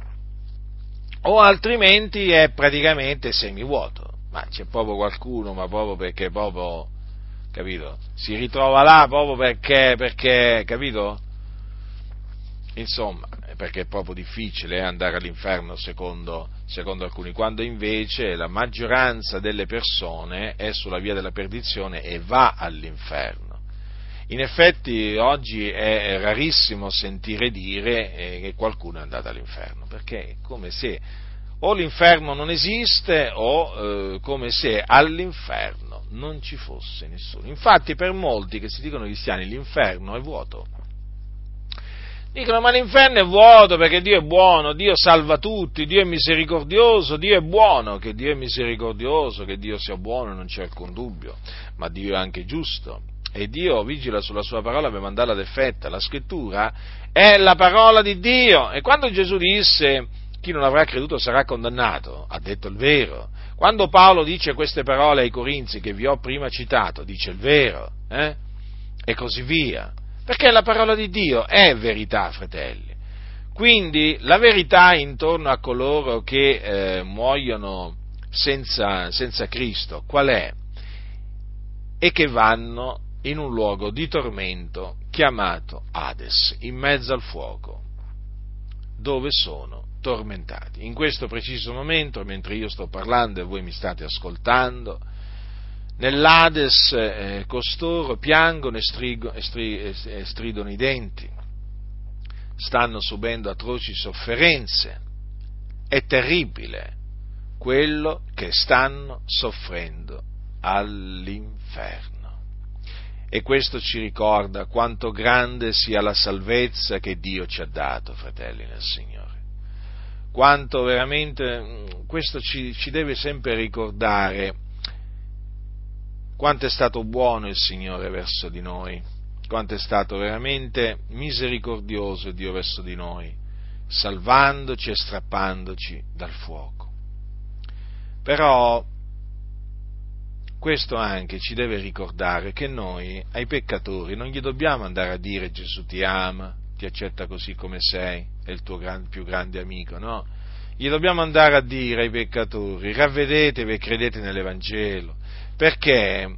o altrimenti è praticamente semivuoto, ma c'è proprio qualcuno, ma proprio perché proprio capito? Si ritrova là proprio perché, perché capito? Insomma, perché è proprio difficile andare all'inferno secondo, secondo, alcuni, quando invece la maggioranza delle persone è sulla via della perdizione e va all'inferno. in effetti oggi è rarissimo sentire dire eh, che qualcuno è andato all'inferno, perché è come se o l'inferno non esiste o eh, come se all'inferno non ci fosse nessuno. Infatti per molti che si dicono cristiani l'inferno è vuoto. Dicono ma l'inferno è vuoto perché Dio è buono, Dio salva tutti, Dio è misericordioso, Dio è buono, che Dio è misericordioso, che Dio sia buono non c'è alcun dubbio, ma Dio è anche giusto e Dio vigila sulla sua parola per mandarla ad effetto. La scrittura è la parola di Dio e quando Gesù disse chi non avrà creduto sarà condannato, ha detto il vero. Quando Paolo dice queste parole ai Corinzi che vi ho prima citato, dice il vero, eh? e così via. Perché la parola di Dio è verità, fratelli. Quindi la verità intorno a coloro che eh, muoiono senza, senza Cristo, qual è? E che vanno in un luogo di tormento chiamato Hades, in mezzo al fuoco, dove sono tormentati. In questo preciso momento, mentre io sto parlando e voi mi state ascoltando, nell'Ades eh, costoro piangono e, strigo, e, stri, e stridono i denti, stanno subendo atroci sofferenze. È terribile quello che stanno soffrendo all'inferno. E questo ci ricorda quanto grande sia la salvezza che Dio ci ha dato, fratelli nel Signore quanto veramente mm, questo ci, ci deve sempre ricordare quanto è stato buono il Signore verso di noi, quanto è stato veramente misericordioso Dio verso di noi, salvandoci e strappandoci dal fuoco. Però questo anche ci deve ricordare che noi ai peccatori non gli dobbiamo andare a dire Gesù ti ama, ti accetta così come sei, è il tuo gran, più grande amico, no? Gli dobbiamo andare a dire ai peccatori, ravvedetevi e credete nell'Evangelo, perché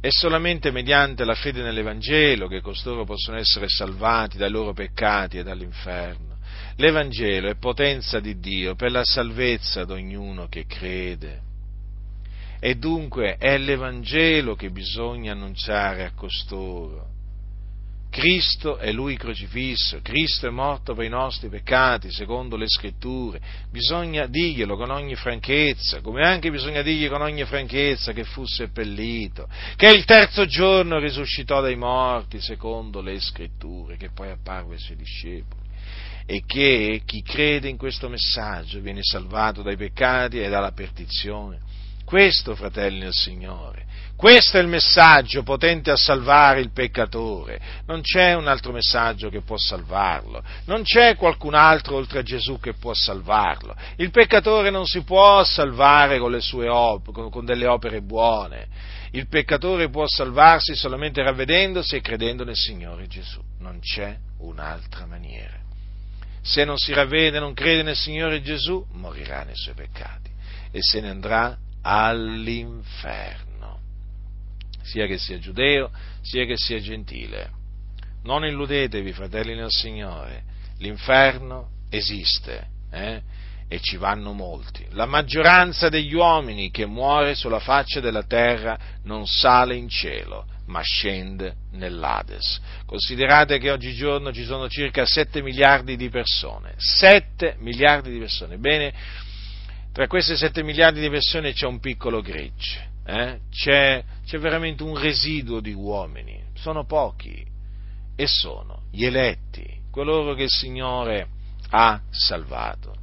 è solamente mediante la fede nell'Evangelo che costoro possono essere salvati dai loro peccati e dall'inferno. L'Evangelo è potenza di Dio per la salvezza di ognuno che crede. E dunque è l'Evangelo che bisogna annunciare a costoro Cristo è Lui crocifisso, Cristo è morto per i nostri peccati, secondo le scritture. Bisogna dirglielo con ogni franchezza, come anche bisogna dirgli con ogni franchezza che fu seppellito, che il terzo giorno risuscitò dai morti, secondo le scritture, che poi apparve ai suoi discepoli e che chi crede in questo messaggio viene salvato dai peccati e dalla perdizione. Questo, fratelli del Signore, questo è il messaggio potente a salvare il peccatore. Non c'è un altro messaggio che può salvarlo. Non c'è qualcun altro oltre a Gesù che può salvarlo. Il peccatore non si può salvare con, op- con delle opere buone. Il peccatore può salvarsi solamente ravvedendosi e credendo nel Signore Gesù. Non c'è un'altra maniera. Se non si ravvede e non crede nel Signore Gesù, morirà nei suoi peccati e se ne andrà all'inferno sia che sia giudeo, sia che sia gentile. Non illudetevi, fratelli nel Signore, l'inferno esiste eh? e ci vanno molti. La maggioranza degli uomini che muore sulla faccia della terra non sale in cielo, ma scende nell'Ades. Considerate che oggigiorno ci sono circa 7 miliardi di persone. 7 miliardi di persone. Bene, tra queste 7 miliardi di persone c'è un piccolo gregge eh? c'è, c'è veramente un residuo di uomini, sono pochi e sono gli eletti, coloro che il Signore ha salvato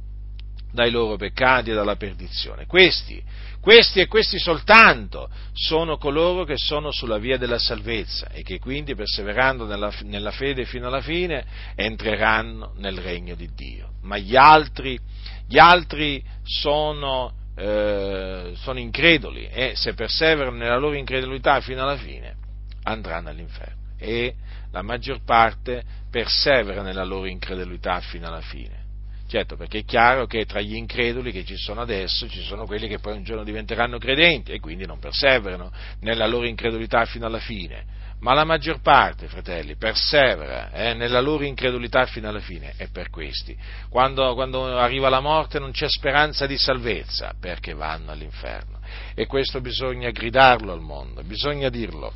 dai loro peccati e dalla perdizione. Questi, questi e questi soltanto sono coloro che sono sulla via della salvezza e che quindi, perseverando nella, nella fede fino alla fine, entreranno nel regno di Dio. Ma gli altri, gli altri sono eh, sono increduli e se perseverano nella loro incredulità fino alla fine andranno all'inferno e la maggior parte persevera nella loro incredulità fino alla fine. Certo, perché è chiaro che tra gli increduli che ci sono adesso ci sono quelli che poi un giorno diventeranno credenti e quindi non perseverano nella loro incredulità fino alla fine ma la maggior parte, fratelli, persevera eh, nella loro incredulità fino alla fine, è per questi. Quando, quando, arriva la morte non c'è speranza di salvezza, perché vanno all'inferno. E questo bisogna gridarlo al mondo, bisogna dirlo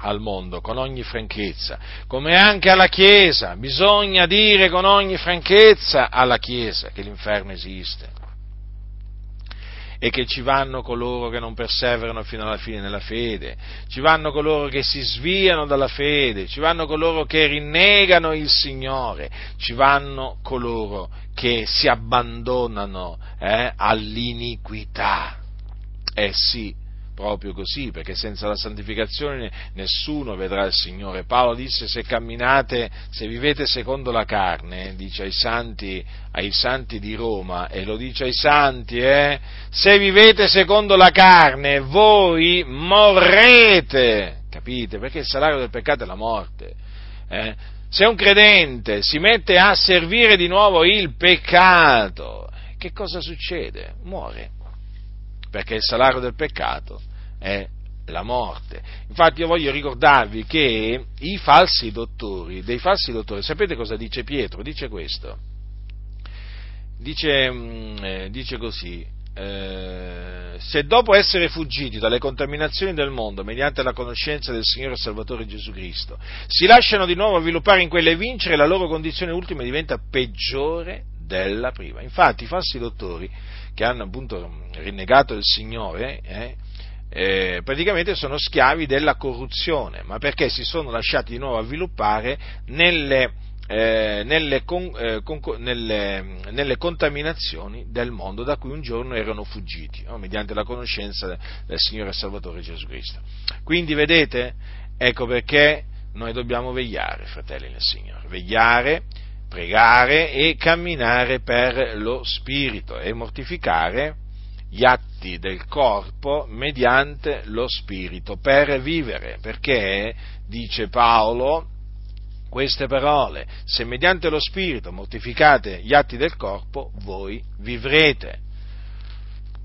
al mondo con ogni franchezza, come anche alla Chiesa, bisogna dire con ogni franchezza alla Chiesa che l'inferno esiste e che ci vanno coloro che non perseverano fino alla fine nella fede, ci vanno coloro che si sviano dalla fede, ci vanno coloro che rinnegano il Signore, ci vanno coloro che si abbandonano eh, all'iniquità. Eh sì, proprio così, perché senza la santificazione nessuno vedrà il Signore. Paolo disse se camminate, se vivete secondo la carne, dice ai santi, ai santi di Roma, e lo dice ai santi, eh, se vivete secondo la carne, voi morrete, capite? Perché il salario del peccato è la morte. Eh? Se un credente si mette a servire di nuovo il peccato, che cosa succede? Muore perché il salario del peccato è la morte. Infatti io voglio ricordarvi che i falsi dottori, dei falsi dottori, sapete cosa dice Pietro? Dice questo. Dice, mm, eh, dice così, eh, se dopo essere fuggiti dalle contaminazioni del mondo mediante la conoscenza del Signore e Salvatore Gesù Cristo, si lasciano di nuovo sviluppare in quelle vincere, la loro condizione ultima diventa peggiore della prima. Infatti i falsi dottori che hanno appunto rinnegato il Signore, eh, eh, praticamente sono schiavi della corruzione, ma perché si sono lasciati di nuovo avviluppare nelle, eh, nelle, con, eh, con, nelle, nelle, contaminazioni del mondo da cui un giorno erano fuggiti, no? mediante la conoscenza del Signore Salvatore Gesù Cristo. Quindi vedete, ecco perché noi dobbiamo vegliare, fratelli nel Signore, vegliare, pregare e camminare per lo Spirito e mortificare gli atti del corpo mediante lo spirito per vivere, perché, dice Paolo, queste parole, se mediante lo spirito mortificate gli atti del corpo, voi vivrete.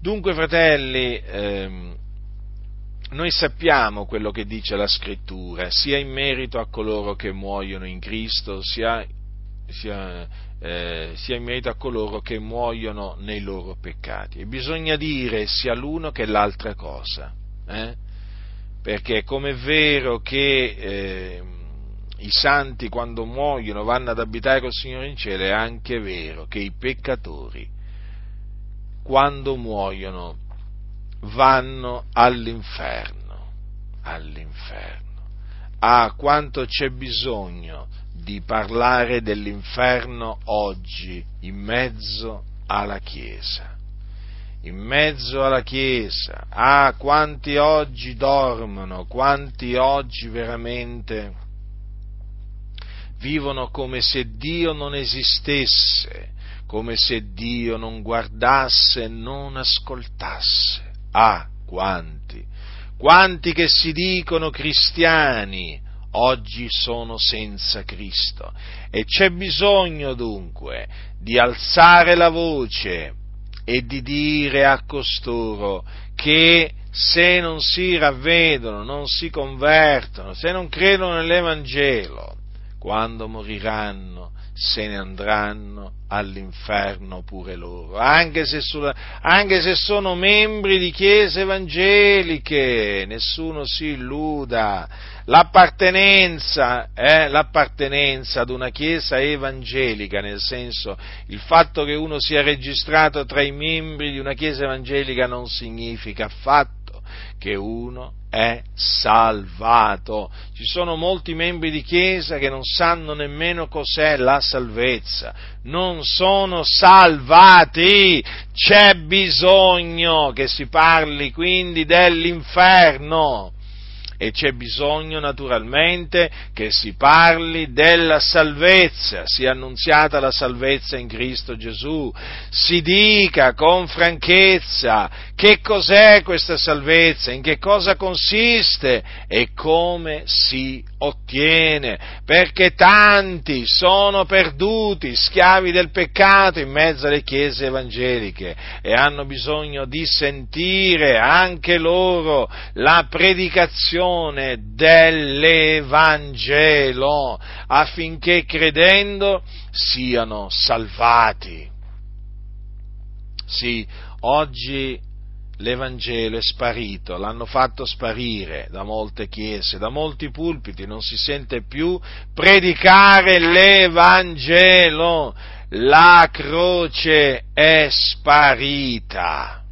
Dunque, fratelli, ehm, noi sappiamo quello che dice la scrittura, sia in merito a coloro che muoiono in Cristo, sia, sia eh, sia in merito a coloro che muoiono nei loro peccati. E bisogna dire sia l'uno che l'altra cosa, eh? perché come è vero che eh, i santi quando muoiono vanno ad abitare col Signore in cielo, è anche vero che i peccatori quando muoiono vanno all'inferno, all'inferno. Ah, quanto c'è bisogno di parlare dell'inferno oggi in mezzo alla Chiesa. In mezzo alla Chiesa. Ah, quanti oggi dormono, quanti oggi veramente vivono come se Dio non esistesse, come se Dio non guardasse e non ascoltasse. Ah, quanti, quanti che si dicono cristiani, oggi sono senza Cristo. E c'è bisogno dunque di alzare la voce e di dire a costoro che se non si ravvedono, non si convertono, se non credono nell'Evangelo, quando moriranno se ne andranno all'inferno pure loro, anche se, sulla, anche se, sono membri di chiese evangeliche, nessuno si illuda, l'appartenenza, eh, l'appartenenza ad una chiesa evangelica, nel senso il fatto che uno sia registrato tra i membri di una chiesa evangelica non significa affatto che uno è salvato. Ci sono molti membri di Chiesa che non sanno nemmeno cos'è la salvezza, non sono salvati. C'è bisogno che si parli quindi dell'inferno e c'è bisogno naturalmente che si parli della salvezza, sia annunziata la salvezza in Cristo Gesù, si dica con franchezza che cos'è questa salvezza, in che cosa consiste? E come si ottiene, perché tanti sono perduti, schiavi del peccato in mezzo alle chiese evangeliche e hanno bisogno di sentire anche loro la predicazione dell'Evangelo affinché credendo siano salvati. Sì, oggi l'Evangelo è sparito, l'hanno fatto sparire da molte chiese, da molti pulpiti, non si sente più predicare l'Evangelo, la croce è sparita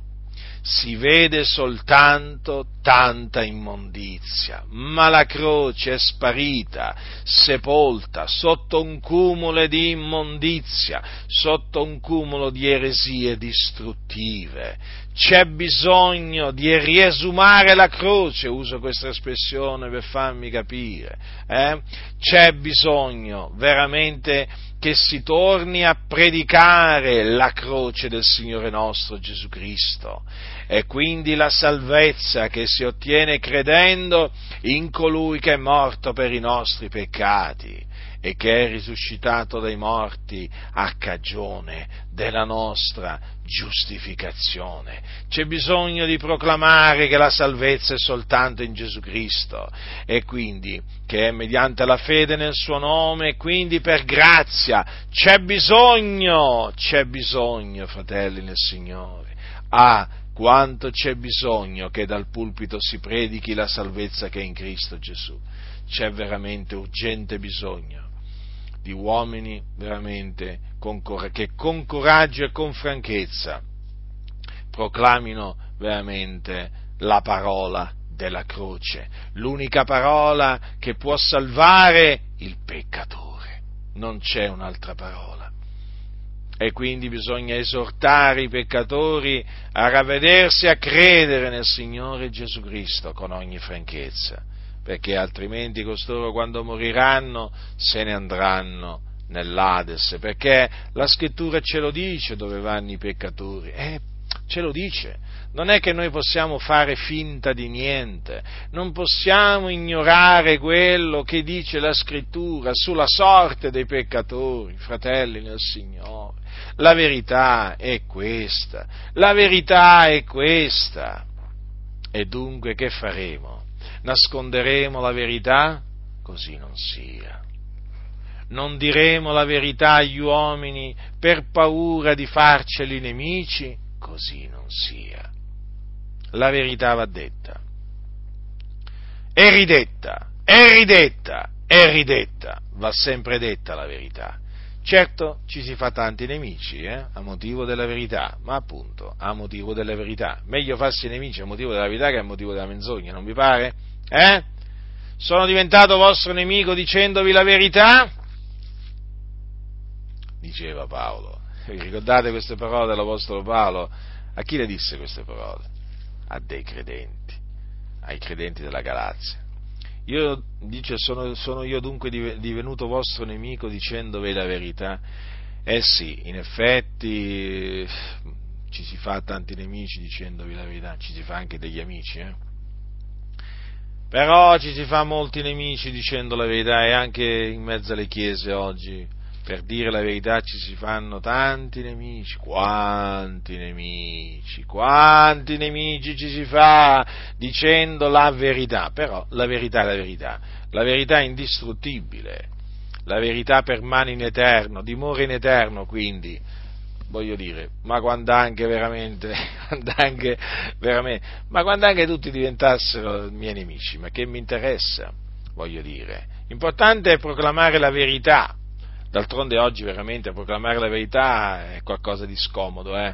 si vede soltanto tanta immondizia, ma la croce è sparita, sepolta sotto un cumulo di immondizia, sotto un cumulo di eresie distruttive. C'è bisogno di riesumare la croce, uso questa espressione per farmi capire, eh? c'è bisogno veramente che si torni a predicare la croce del Signore nostro Gesù Cristo. E quindi la salvezza che si ottiene credendo in colui che è morto per i nostri peccati e che è risuscitato dai morti a cagione della nostra giustificazione. C'è bisogno di proclamare che la salvezza è soltanto in Gesù Cristo e quindi che è mediante la fede nel suo nome e quindi per grazia. C'è bisogno, c'è bisogno, fratelli nel Signore. Ah, quanto c'è bisogno che dal pulpito si predichi la salvezza che è in Cristo Gesù. C'è veramente urgente bisogno di uomini veramente con, che con coraggio e con franchezza proclamino veramente la parola della croce, l'unica parola che può salvare il peccatore. Non c'è un'altra parola. E quindi bisogna esortare i peccatori a ravvedersi e a credere nel Signore Gesù Cristo con ogni franchezza perché altrimenti costoro quando moriranno se ne andranno nell'Ades, perché la scrittura ce lo dice dove vanno i peccatori, eh, ce lo dice. Non è che noi possiamo fare finta di niente, non possiamo ignorare quello che dice la scrittura sulla sorte dei peccatori, fratelli nel Signore. La verità è questa, la verità è questa. E dunque che faremo? Nasconderemo la verità? Così non sia. Non diremo la verità agli uomini per paura di farceli nemici? Così non sia. La verità va detta. È ridetta, è ridetta, è ridetta, va sempre detta la verità. Certo ci si fa tanti nemici eh, a motivo della verità, ma appunto a motivo della verità. Meglio farsi nemici a motivo della verità che a motivo della menzogna, non vi pare? Eh? Sono diventato vostro nemico dicendovi la verità? Diceva Paolo. Ricordate queste parole dell'Apostolo Paolo? A chi le disse queste parole? A dei credenti, ai credenti della Galazia. Io, dice, sono, sono io dunque divenuto vostro nemico dicendovi la verità? Eh sì, in effetti ci si fa tanti nemici dicendovi la verità, ci si fa anche degli amici, eh? Però ci si fa molti nemici dicendo la verità e anche in mezzo alle chiese oggi, per dire la verità, ci si fanno tanti nemici. Quanti nemici, quanti nemici ci si fa dicendo la verità. Però la verità è la verità. La verità è indistruttibile. La verità permane in eterno, dimora in eterno, quindi voglio dire, ma quando anche veramente, quando anche veramente, ma quando anche tutti diventassero miei nemici, ma che mi interessa, voglio dire. Importante è proclamare la verità. D'altronde oggi veramente proclamare la verità è qualcosa di scomodo, eh?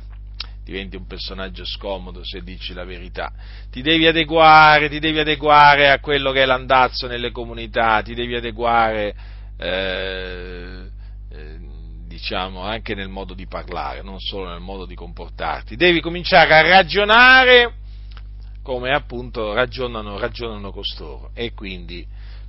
diventi un personaggio scomodo se dici la verità. Ti devi adeguare, ti devi adeguare a quello che è l'andazzo nelle comunità, ti devi adeguare eh, diciamo, anche nel modo di parlare, non solo nel modo di comportarti. Devi cominciare a ragionare come appunto ragionano, ragionano costoro. E quindi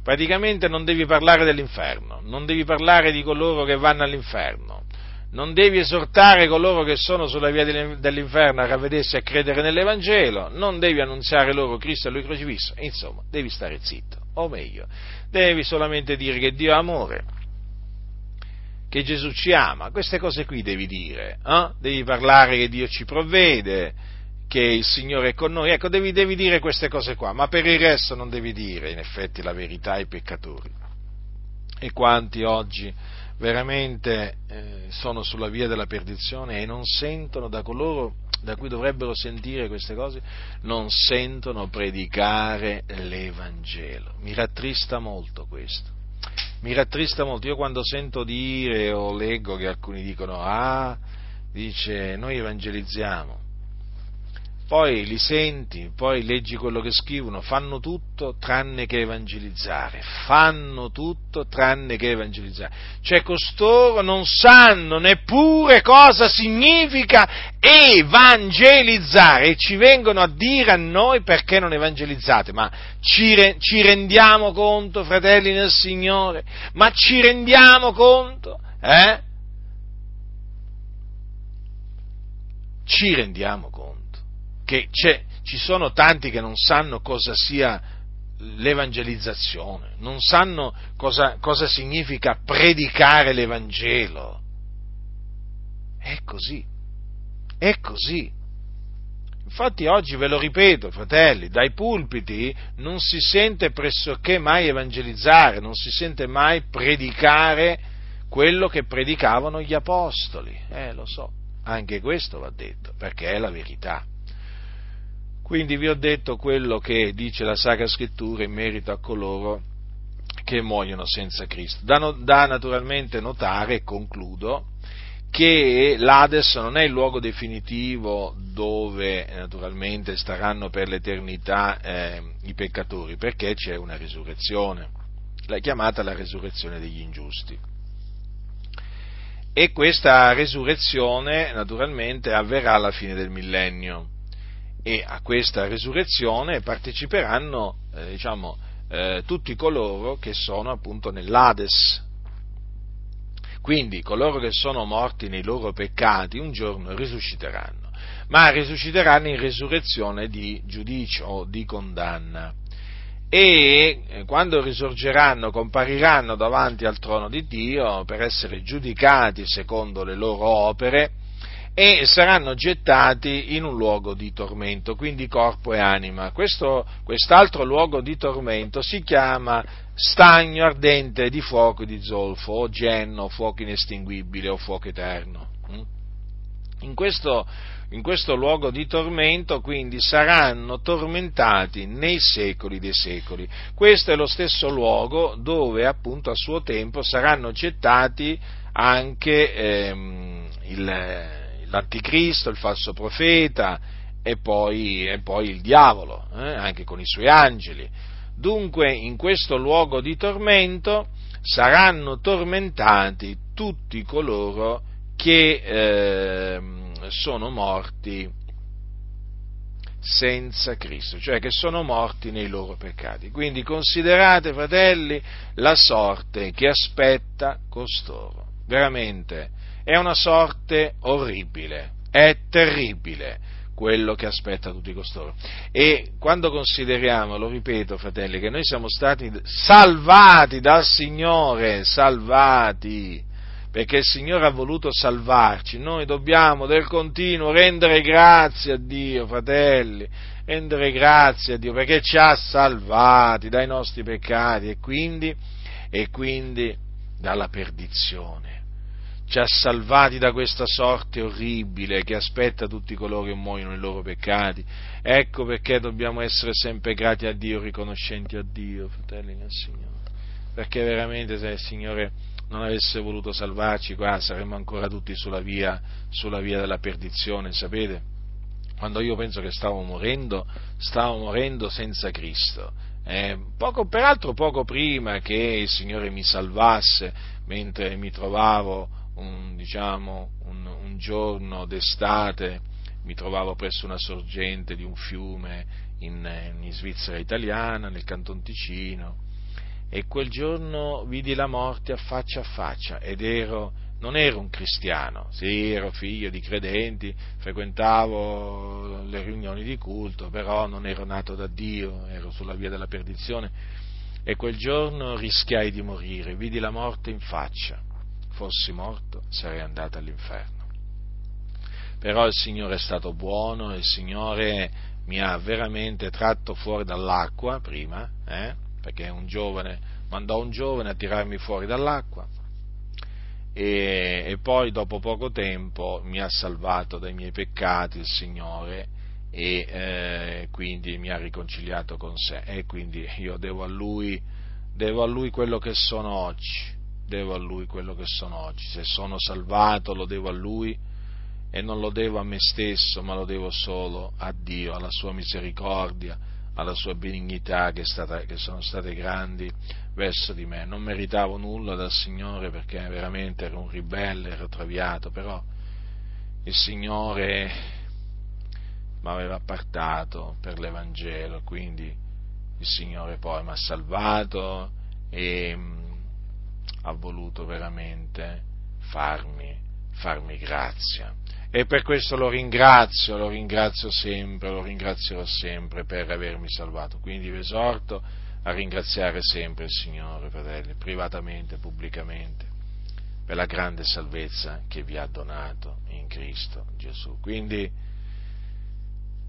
praticamente non devi parlare dell'inferno, non devi parlare di coloro che vanno all'inferno, non devi esortare coloro che sono sulla via dell'inferno a ravvedersi e a credere nell'Evangelo, non devi annunziare loro Cristo e Lui crocifisso, insomma, devi stare zitto, o meglio, devi solamente dire che Dio è amore che Gesù ci ama, queste cose qui devi dire, eh? devi parlare che Dio ci provvede, che il Signore è con noi, ecco, devi, devi, dire queste cose qua, ma per il resto non devi dire in effetti la verità ai peccatori. E quanti oggi veramente eh, sono sulla via della perdizione e non sentono da coloro da cui dovrebbero sentire queste cose, non sentono predicare l'Evangelo. Mi rattrista molto questo. Mi rattrista molto. Io quando sento dire o leggo che alcuni dicono, ah, dice, noi evangelizziamo, poi li senti, poi leggi quello che scrivono, fanno tutto tranne che evangelizzare, fanno tutto tranne che evangelizzare. Cioè costoro non sanno neppure cosa significa evangelizzare e ci vengono a dire a noi perché non evangelizzate, ma ci, ci rendiamo conto, fratelli nel Signore, ma ci rendiamo conto, eh? Ci rendiamo conto che ci sono tanti che non sanno cosa sia l'evangelizzazione, non sanno cosa, cosa significa predicare l'Evangelo. È così, è così. Infatti oggi ve lo ripeto, fratelli, dai pulpiti non si sente pressoché mai evangelizzare, non si sente mai predicare quello che predicavano gli apostoli. Eh, lo so, anche questo va detto, perché è la verità. Quindi vi ho detto quello che dice la Sacra Scrittura in merito a coloro che muoiono senza Cristo. Da, no, da naturalmente notare, e concludo, che l'Ades non è il luogo definitivo dove naturalmente staranno per l'eternità eh, i peccatori, perché c'è una risurrezione, la chiamata la resurrezione degli ingiusti. E questa resurrezione naturalmente avverrà alla fine del millennio e a questa resurrezione parteciperanno eh, diciamo, eh, tutti coloro che sono appunto nell'Ades. Quindi coloro che sono morti nei loro peccati un giorno risusciteranno, ma risusciteranno in resurrezione di giudicio o di condanna. E eh, quando risorgeranno, compariranno davanti al trono di Dio per essere giudicati secondo le loro opere, e saranno gettati in un luogo di tormento, quindi corpo e anima. Questo, quest'altro luogo di tormento si chiama stagno ardente di fuoco e di zolfo, o genno, fuoco inestinguibile, o fuoco eterno. Mm? In questo, in questo luogo di tormento quindi saranno tormentati nei secoli dei secoli. Questo è lo stesso luogo dove appunto a suo tempo saranno gettati anche ehm, il, l'anticristo, il falso profeta e poi, e poi il diavolo, eh, anche con i suoi angeli. Dunque in questo luogo di tormento saranno tormentati tutti coloro che eh, sono morti senza Cristo, cioè che sono morti nei loro peccati. Quindi considerate, fratelli, la sorte che aspetta costoro. Veramente è una sorte orribile, è terribile quello che aspetta tutti costoro. E quando consideriamo, lo ripeto fratelli, che noi siamo stati salvati dal Signore, salvati, perché il Signore ha voluto salvarci, noi dobbiamo del continuo rendere grazie a Dio, fratelli, rendere grazie a Dio, perché ci ha salvati dai nostri peccati e quindi, e quindi dalla perdizione ci ha salvati da questa sorte orribile che aspetta tutti coloro che muoiono nei loro peccati. Ecco perché dobbiamo essere sempre grati a Dio, riconoscenti a Dio, fratelli nel Signore. Perché veramente se il Signore non avesse voluto salvarci qua saremmo ancora tutti sulla via, sulla via della perdizione, sapete? Quando io penso che stavo morendo, stavo morendo senza Cristo. Eh, poco, peraltro poco prima che il Signore mi salvasse, mentre mi trovavo un, diciamo, un, un giorno d'estate mi trovavo presso una sorgente di un fiume in, in, Svizzera italiana, nel Canton Ticino, e quel giorno vidi la morte a faccia a faccia ed ero, non ero un cristiano, sì, ero figlio di credenti, frequentavo le riunioni di culto, però non ero nato da Dio, ero sulla via della perdizione e quel giorno rischiai di morire, vidi la morte in faccia fossi morto sarei andato all'inferno. Però il Signore è stato buono, il Signore mi ha veramente tratto fuori dall'acqua prima, eh, perché un giovane, mandò un giovane a tirarmi fuori dall'acqua. E, e, poi dopo poco tempo mi ha salvato dai miei peccati il Signore e eh, quindi mi ha riconciliato con sé. E quindi io devo a Lui, devo a Lui quello che sono oggi, devo a Lui quello che sono oggi, se sono salvato lo devo a Lui e non lo devo a me stesso, ma lo devo solo a Dio, alla sua misericordia, alla sua benignità che, stata, che, sono state grandi verso di me. Non meritavo nulla dal Signore perché veramente ero un ribelle, ero traviato, però il Signore mi aveva appartato per l'Evangelo, quindi il Signore poi mi ha salvato e ha voluto veramente farmi, farmi grazia e per questo lo ringrazio, lo ringrazio sempre, lo ringrazierò sempre per avermi salvato. Quindi vi esorto a ringraziare sempre il Signore, fratelli, privatamente, pubblicamente, per la grande salvezza che vi ha donato in Cristo Gesù. Quindi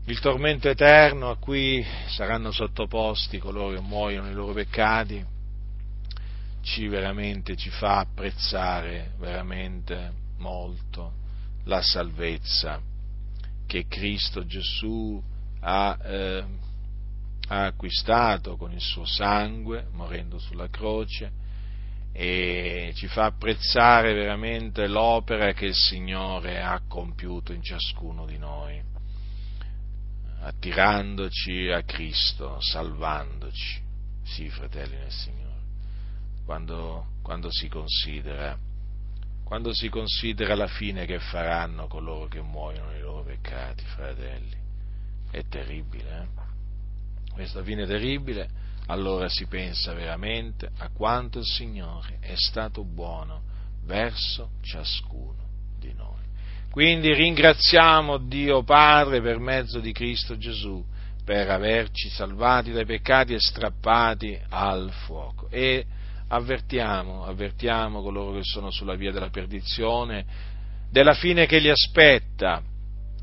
il tormento eterno a cui saranno sottoposti coloro che muoiono i loro peccati ci veramente ci fa apprezzare veramente molto la salvezza che Cristo Gesù ha, eh, ha acquistato con il suo sangue, morendo sulla croce, e ci fa apprezzare veramente l'opera che il Signore ha compiuto in ciascuno di noi, attirandoci a Cristo, salvandoci. Sì, fratelli nel Signore, quando, quando si considera quando si considera la fine che faranno coloro che muoiono nei loro peccati, fratelli. È terribile, eh? Questa fine terribile, allora si pensa veramente a quanto il Signore è stato buono verso ciascuno di noi. Quindi ringraziamo Dio Padre per mezzo di Cristo Gesù per averci salvati dai peccati e strappati al fuoco. E avvertiamo, avvertiamo coloro che sono sulla via della perdizione della fine che li aspetta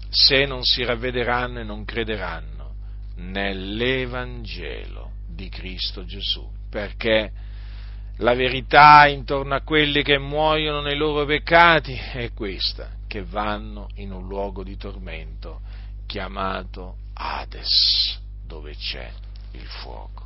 se non si ravvederanno e non crederanno nell'Evangelo di Cristo Gesù, perché la verità intorno a quelli che muoiono nei loro peccati è questa, che vanno in un luogo di tormento chiamato Hades, dove c'è il fuoco.